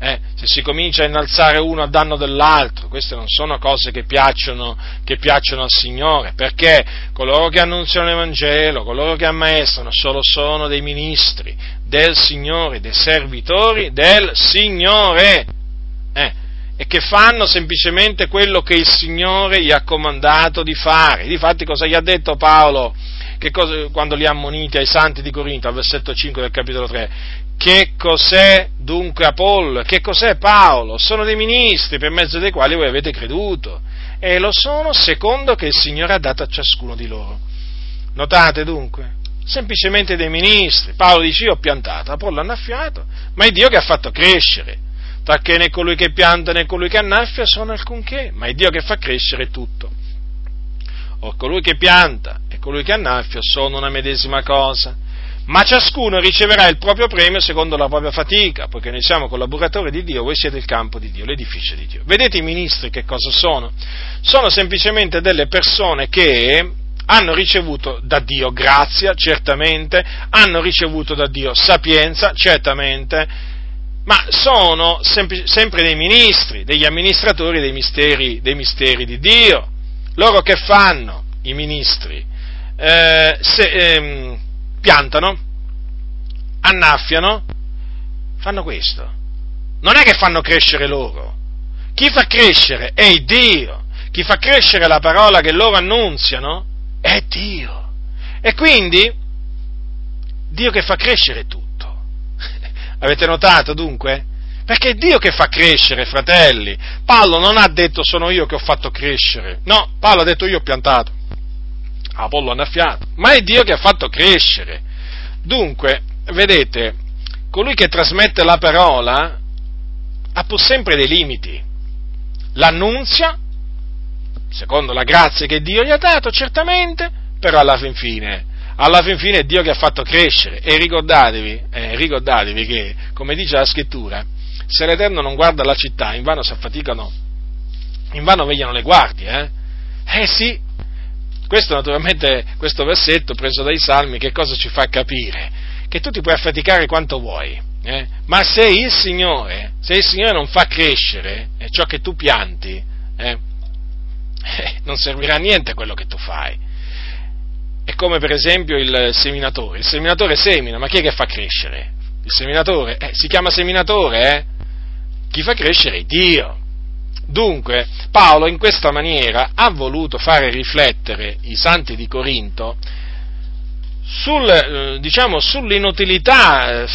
Eh, se si comincia a innalzare uno a danno dell'altro, queste non sono cose che piacciono, che piacciono al Signore, perché coloro che annunziano l'Evangelo, coloro che ammaestrano, solo sono dei ministri del Signore, dei servitori del Signore, eh, e che fanno semplicemente quello che il Signore gli ha comandato di fare. Difatti cosa gli ha detto Paolo cosa, quando li ha ammoniti ai santi di Corinto, al versetto 5 del capitolo 3? Che cos'è dunque Apollo? Che cos'è Paolo? Sono dei ministri per mezzo dei quali voi avete creduto e lo sono secondo che il Signore ha dato a ciascuno di loro. Notate dunque, semplicemente dei ministri. Paolo dice io ho piantato, Apollo ha annaffiato, ma è Dio che ha fatto crescere perché né colui che pianta né colui che annaffia sono alcunché, ma è Dio che fa crescere tutto. O colui che pianta e colui che annaffia sono una medesima cosa, ma ciascuno riceverà il proprio premio secondo la propria fatica, poiché noi siamo collaboratori di Dio, voi siete il campo di Dio, l'edificio di Dio. Vedete i ministri che cosa sono? Sono semplicemente delle persone che hanno ricevuto da Dio grazia, certamente, hanno ricevuto da Dio sapienza, certamente, ma sono sempre, sempre dei ministri, degli amministratori dei misteri, dei misteri, di Dio. Loro che fanno, i ministri? Eh, se, ehm, piantano, annaffiano, fanno questo. Non è che fanno crescere loro. Chi fa crescere è Dio. Chi fa crescere la parola che loro annunziano è Dio. E quindi Dio che fa crescere tutto. Avete notato dunque? Perché è Dio che fa crescere, fratelli. Paolo non ha detto sono io che ho fatto crescere. No, Paolo ha detto io ho piantato. Apollo annaffiato. Ma è Dio che ha fatto crescere. Dunque, vedete, colui che trasmette la parola ha pur sempre dei limiti. L'annunzia, secondo la grazia che Dio gli ha dato, certamente, però alla fin fine alla fin fine è Dio che ha fatto crescere. E ricordatevi, eh, ricordatevi che, come dice la scrittura, se l'Eterno non guarda la città, invano si affaticano, invano vegliano le guardie, eh? Eh sì, questo naturalmente, questo versetto preso dai salmi, che cosa ci fa capire? Che tu ti puoi affaticare quanto vuoi, eh? ma se il Signore, se il Signore non fa crescere eh, ciò che tu pianti, eh, eh, non servirà a niente quello che tu fai. È come per esempio il seminatore. Il seminatore semina, ma chi è che fa crescere? Il seminatore? Eh, si chiama seminatore, eh? Chi fa crescere è Dio. Dunque, Paolo in questa maniera ha voluto fare riflettere i santi di Corinto sul, eh, diciamo, sull'inutilità, eh,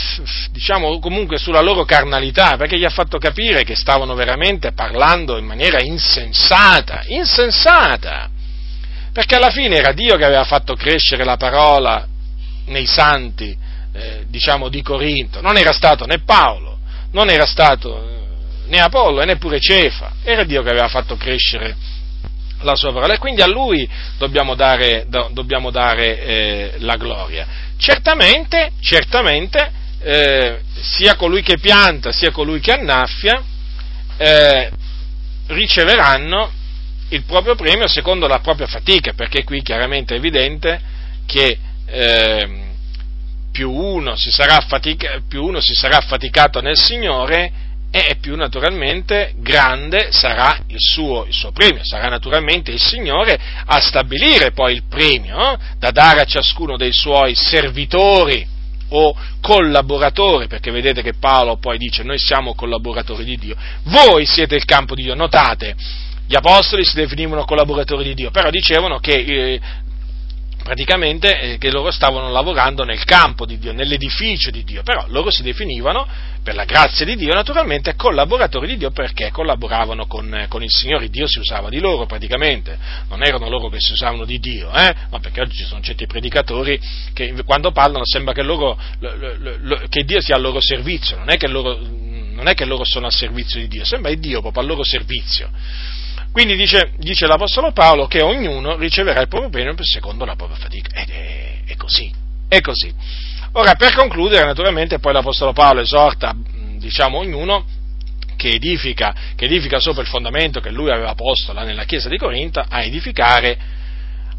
diciamo comunque sulla loro carnalità, perché gli ha fatto capire che stavano veramente parlando in maniera insensata, insensata. Perché alla fine era Dio che aveva fatto crescere la parola nei santi, eh, diciamo, di Corinto, non era stato né Paolo, non era stato eh, né Apollo e neppure Cefa, era Dio che aveva fatto crescere la sua parola e quindi a lui dobbiamo dare, do, dobbiamo dare eh, la gloria. Certamente, certamente, eh, sia colui che pianta sia colui che annaffia eh, riceveranno il proprio premio secondo la propria fatica, perché qui chiaramente è evidente che eh, più, uno fatica, più, uno si sarà affaticato nel Signore e più naturalmente grande sarà il suo, il suo, premio, sarà naturalmente il Signore a stabilire poi il premio eh, da dare a ciascuno dei suoi servitori o collaboratori, perché vedete che Paolo poi dice noi siamo collaboratori di Dio, voi siete il campo di Dio, notate, gli apostoli si definivano collaboratori di Dio, però dicevano che, eh, praticamente eh, che loro stavano lavorando nel campo di Dio, nell'edificio di Dio, però loro si definivano, per la grazia di Dio, naturalmente collaboratori di Dio perché collaboravano con, con il Signore, Dio si usava di loro praticamente, non erano loro che si usavano di Dio, eh? ma perché oggi ci sono certi predicatori che quando parlano sembra che, loro, lo, lo, lo, che Dio sia al loro servizio, non è che loro, non è che loro sono al servizio di Dio, sembra Dio proprio al loro servizio. Quindi dice, dice, l'Apostolo Paolo che ognuno riceverà il proprio premio secondo la propria fatica. Ed è, è così, è così. Ora, per concludere, naturalmente, poi l'Apostolo Paolo esorta, diciamo, ognuno che edifica, che edifica sopra il fondamento che lui aveva posto là nella chiesa di Corinto a edificare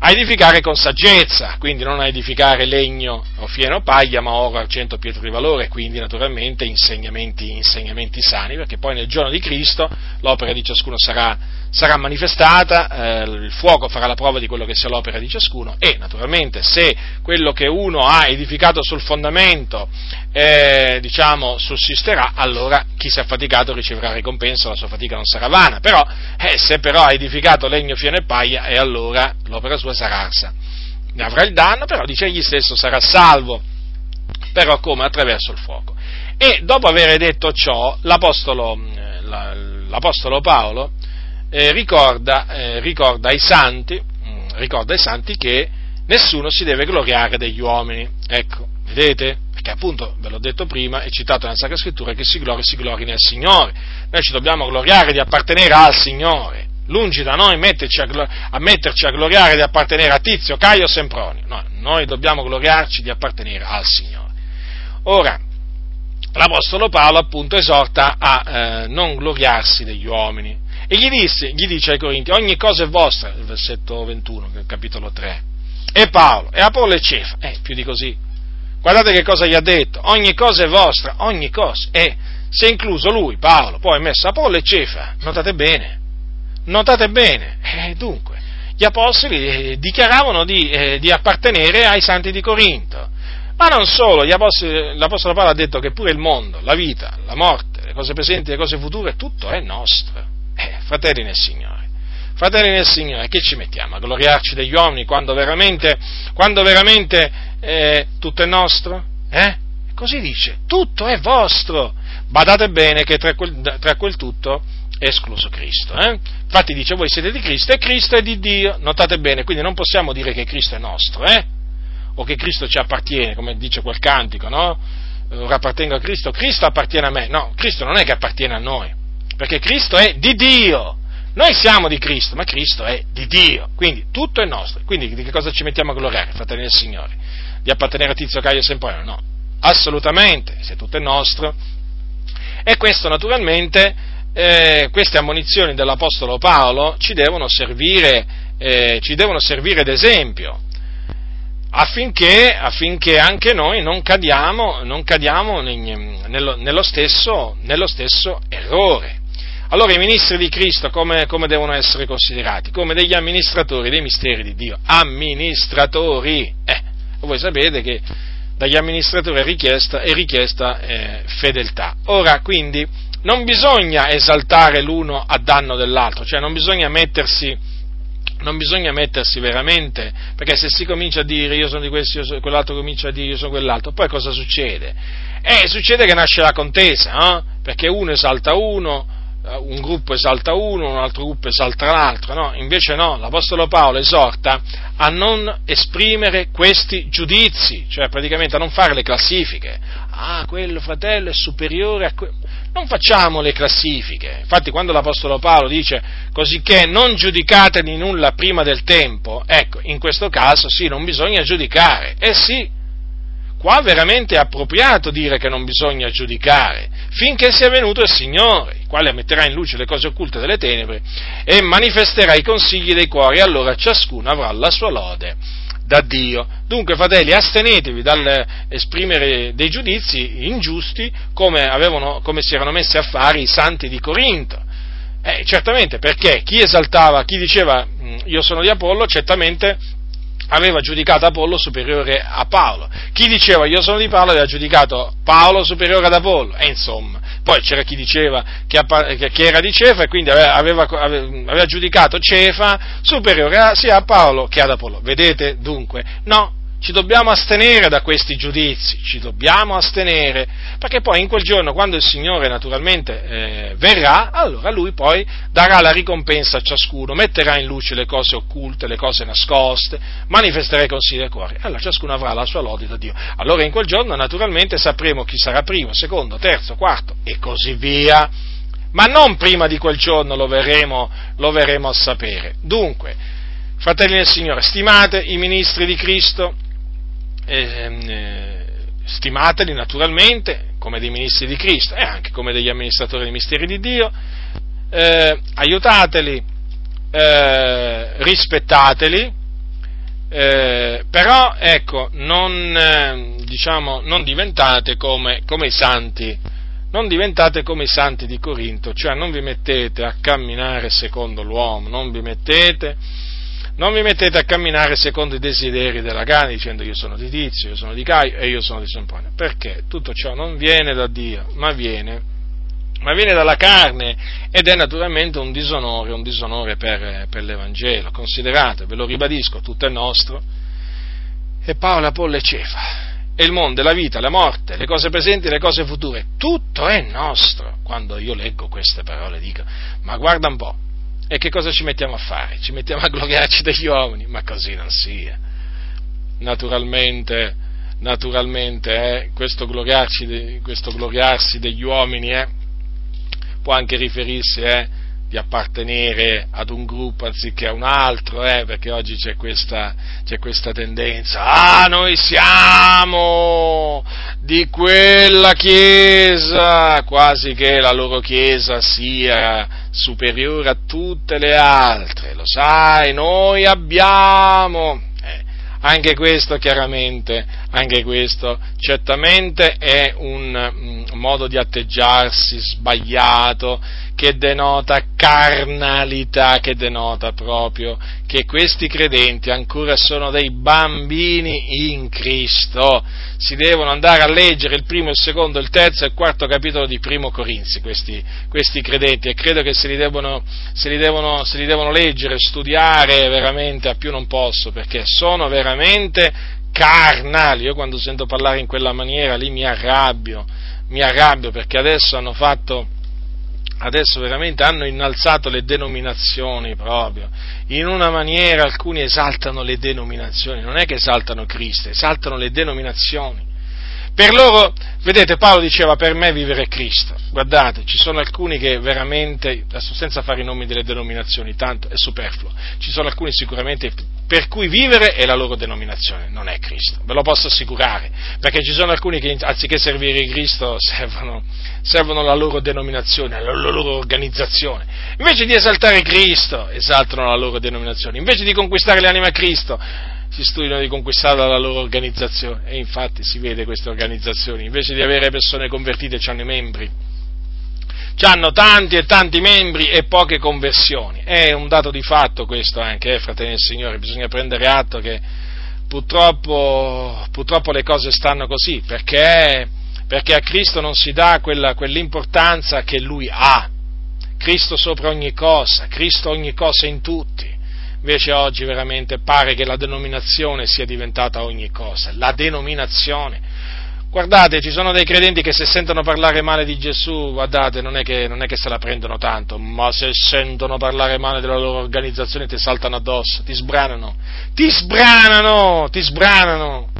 a edificare con saggezza, quindi non a edificare legno o fieno o paglia, ma oro, argento, pietra di valore, quindi naturalmente insegnamenti, insegnamenti sani, perché poi nel giorno di Cristo l'opera di ciascuno sarà, sarà manifestata, eh, il fuoco farà la prova di quello che sia l'opera di ciascuno e naturalmente se quello che uno ha edificato sul fondamento eh, diciamo, sussisterà, allora chi si è affaticato riceverà ricompensa, la sua fatica non sarà vana, però eh, se però ha edificato legno, fieno e paglia, e allora l'opera sua sarà arsa. Ne avrà il danno, però dice egli stesso sarà salvo, però come? Attraverso il fuoco. E dopo aver detto ciò, l'Apostolo, eh, l'Apostolo Paolo eh, ricorda, eh, ricorda, ai santi, mm, ricorda ai santi che nessuno si deve gloriare degli uomini. Ecco, vedete? Perché appunto, ve l'ho detto prima, è citato nella Sacra Scrittura che si glori, si glori nel Signore. Noi ci dobbiamo gloriare di appartenere al Signore. Lungi da noi metterci a, a, metterci a gloriare di appartenere a Tizio, Caio, Semproni. No, noi dobbiamo gloriarci di appartenere al Signore. Ora, l'Apostolo Paolo appunto esorta a eh, non gloriarsi degli uomini e gli, disse, gli dice ai Corinti, ogni cosa è vostra, il versetto 21, capitolo 3, e Paolo, e Apollo e Cefa, eh, più di così, Guardate che cosa gli ha detto, ogni cosa è vostra, ogni cosa, e si è incluso lui, Paolo, poi ha messo Apollo e Cefa, notate bene, notate bene, eh, dunque, gli apostoli eh, dichiaravano di, eh, di, appartenere ai santi di Corinto, ma non solo, apostoli, l'Apostolo Paolo ha detto che pure il mondo, la vita, la morte, le cose presenti, le cose future, tutto è nostro, eh, fratelli nel Signore. Fratelli nel Signore, che ci mettiamo a gloriarci degli uomini quando veramente, quando veramente eh, tutto è nostro? Eh? Così dice, tutto è vostro. Badate bene che tra quel, tra quel tutto è escluso Cristo. Eh? Infatti dice voi siete di Cristo e Cristo è di Dio. Notate bene, quindi non possiamo dire che Cristo è nostro, eh? o che Cristo ci appartiene, come dice quel cantico, no? Ora appartengo a Cristo, Cristo appartiene a me. No, Cristo non è che appartiene a noi, perché Cristo è di Dio. Noi siamo di Cristo, ma Cristo è di Dio, quindi tutto è nostro. Quindi di che cosa ci mettiamo a gloriare, fratelli del Signore? Di appartenere a Tizio Caio Semprano? No, assolutamente, se tutto è nostro. E questo naturalmente, eh, queste ammonizioni dell'Apostolo Paolo ci devono servire, eh, ci devono servire d'esempio. Affinché, affinché, anche noi non cadiamo, non cadiamo nello, stesso, nello stesso errore. Allora i ministri di Cristo come, come, devono essere considerati? Come degli amministratori dei misteri di Dio. Amministratori! Eh, voi sapete che dagli amministratori è richiesta, è richiesta eh, fedeltà. Ora, quindi, non bisogna esaltare l'uno a danno dell'altro, cioè non bisogna mettersi, non bisogna mettersi veramente, perché se si comincia a dire io sono di questo, io sono, quell'altro comincia a dire io sono quell'altro, poi cosa succede? Eh, succede che nasce la contesa, no? perché uno esalta uno, eh, un gruppo esalta uno, un altro gruppo esalta l'altro, no? Invece no, l'Apostolo Paolo esorta a non esprimere questi giudizi, cioè praticamente a non fare le classifiche. Ah, quello fratello è superiore a quello. Non facciamo le classifiche. Infatti quando l'Apostolo Paolo dice così che non giudicate di nulla prima del tempo, ecco, in questo caso sì, non bisogna giudicare. Eh sì, Qua veramente è appropriato dire che non bisogna giudicare, finché sia venuto il Signore, il quale metterà in luce le cose occulte delle tenebre e manifesterà i consigli dei cuori, allora ciascuno avrà la sua lode da Dio. Dunque, fratelli, astenetevi dall'esprimere dei giudizi ingiusti come, avevano, come si erano messi a fare i santi di Corinto. Eh, certamente, perché chi esaltava, chi diceva io sono di Apollo, certamente aveva giudicato Apollo superiore a Paolo. Chi diceva io sono di Paolo aveva giudicato Paolo superiore ad Apollo. E insomma, Poi c'era chi diceva che, era di Cefa e quindi aveva, aveva, aveva giudicato Cefa superiore sia a Paolo che ad Apollo. Vedete dunque? No, ci dobbiamo astenere da questi giudizi, ci dobbiamo astenere, perché poi in quel giorno, quando il Signore naturalmente eh, verrà, allora Lui poi darà la ricompensa a ciascuno, metterà in luce le cose occulte, le cose nascoste, manifesterà i consigli del cuore, allora ciascuno avrà la sua lode da Dio. Allora in quel giorno naturalmente sapremo chi sarà primo, secondo, terzo, quarto e così via. Ma non prima di quel giorno lo verremo, lo verremo a sapere. Dunque, fratelli del Signore, stimate i ministri di Cristo, eh, stimateli naturalmente come dei ministri di Cristo e anche come degli amministratori dei misteri di Dio, eh, aiutateli, eh, rispettateli, eh, però ecco, non, eh, diciamo, non diventate come, come, i santi, non diventate come i santi di Corinto, cioè non vi mettete a camminare secondo l'uomo, non vi mettete non vi mettete a camminare secondo i desideri della carne dicendo io sono di Tizio, io sono di Caio e io sono di Sempronio, perché tutto ciò non viene da Dio, ma viene, ma viene dalla carne ed è naturalmente un disonore, un disonore per, per l'Evangelo. Considerate, ve lo ribadisco, tutto è nostro, e Paolo, Apollo e Cefa, e il mondo, la vita, la morte, le cose presenti le cose future, tutto è nostro. Quando io leggo queste parole dico, ma guarda un po', e che cosa ci mettiamo a fare? Ci mettiamo a gloriarci degli uomini? Ma così non sia. Naturalmente, naturalmente eh, questo, gloriarci, questo, gloriarsi degli uomini eh, può anche riferirsi eh, di appartenere ad un gruppo anziché a un altro, eh, perché oggi c'è questa, c'è questa tendenza, ah noi siamo di quella chiesa, quasi che la loro chiesa sia superiore a tutte le altre, lo sai, noi abbiamo, eh, anche questo chiaramente, anche questo certamente è un, un mm, modo di atteggiarsi sbagliato, che denota carnalità, che denota proprio che questi credenti ancora sono dei bambini in Cristo. Si devono andare a leggere il primo, il secondo, il terzo e il quarto capitolo di Primo Corinzi, questi, questi credenti, e credo che se li, devono, se, li devono, se li devono leggere, studiare veramente a più non posso, perché sono veramente carnali. Io quando sento parlare in quella maniera lì mi arrabbio, mi arrabbio perché adesso hanno fatto adesso veramente hanno innalzato le denominazioni proprio, in una maniera alcuni esaltano le denominazioni, non è che esaltano Cristo, esaltano le denominazioni. Per loro, vedete, Paolo diceva per me vivere è Cristo. Guardate, ci sono alcuni che veramente, senza fare i nomi delle denominazioni, tanto è superfluo, ci sono alcuni sicuramente per cui vivere è la loro denominazione, non è Cristo, ve lo posso assicurare, perché ci sono alcuni che anziché servire Cristo servono, servono la loro denominazione, la loro organizzazione. Invece di esaltare Cristo, esaltano la loro denominazione, invece di conquistare le anime a Cristo, si studiano di conquistare la loro organizzazione. E infatti si vede queste organizzazioni, invece di avere persone convertite hanno i membri, hanno tanti e tanti membri e poche conversioni, è un dato di fatto questo anche, eh, fratelli del Signore, bisogna prendere atto che purtroppo, purtroppo le cose stanno così, perché, perché, a Cristo non si dà quella, quell'importanza che Lui ha, Cristo sopra ogni cosa, Cristo ogni cosa in tutti. Invece oggi veramente pare che la denominazione sia diventata ogni cosa, la denominazione. Guardate, ci sono dei credenti che se sentono parlare male di Gesù, guardate, non è che, non è che se la prendono tanto, ma se sentono parlare male della loro organizzazione ti saltano addosso, ti sbranano, ti sbranano, ti sbranano.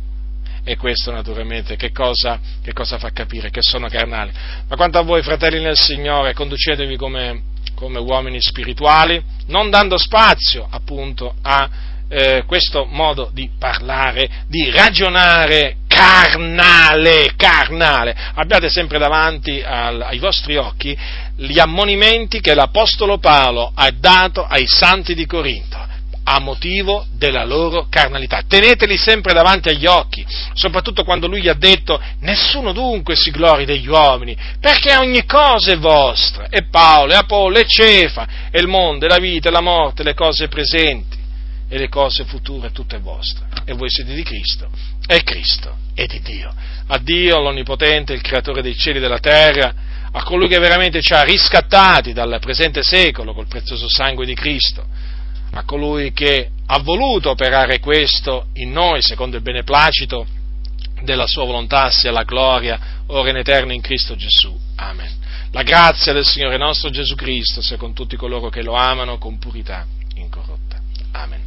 E questo naturalmente che cosa, che cosa fa capire? Che sono carnali. Ma quanto a voi, fratelli nel Signore, conducetevi come, come uomini spirituali, non dando spazio appunto a eh, questo modo di parlare, di ragionare carnale, carnale. Abbiate sempre davanti al, ai vostri occhi gli ammonimenti che l'Apostolo Paolo ha dato ai santi di Corinto a motivo della loro carnalità. Teneteli sempre davanti agli occhi, soprattutto quando lui gli ha detto nessuno dunque si glori degli uomini, perché ogni cosa è vostra, e Paolo, e Apollo, e Cefa, e il mondo, e la vita, e la morte, le cose presenti e le cose future, tutte vostre. E voi siete di Cristo, e Cristo è di Dio. A Dio l'Onnipotente, il Creatore dei cieli e della terra, a colui che veramente ci ha riscattati dal presente secolo col prezioso sangue di Cristo, a colui che ha voluto operare questo in noi secondo il beneplacito della sua volontà, sia la gloria, ora in eterno in Cristo Gesù. Amen. La grazia del Signore nostro Gesù Cristo sia con tutti coloro che lo amano con purità incorrotta. Amen.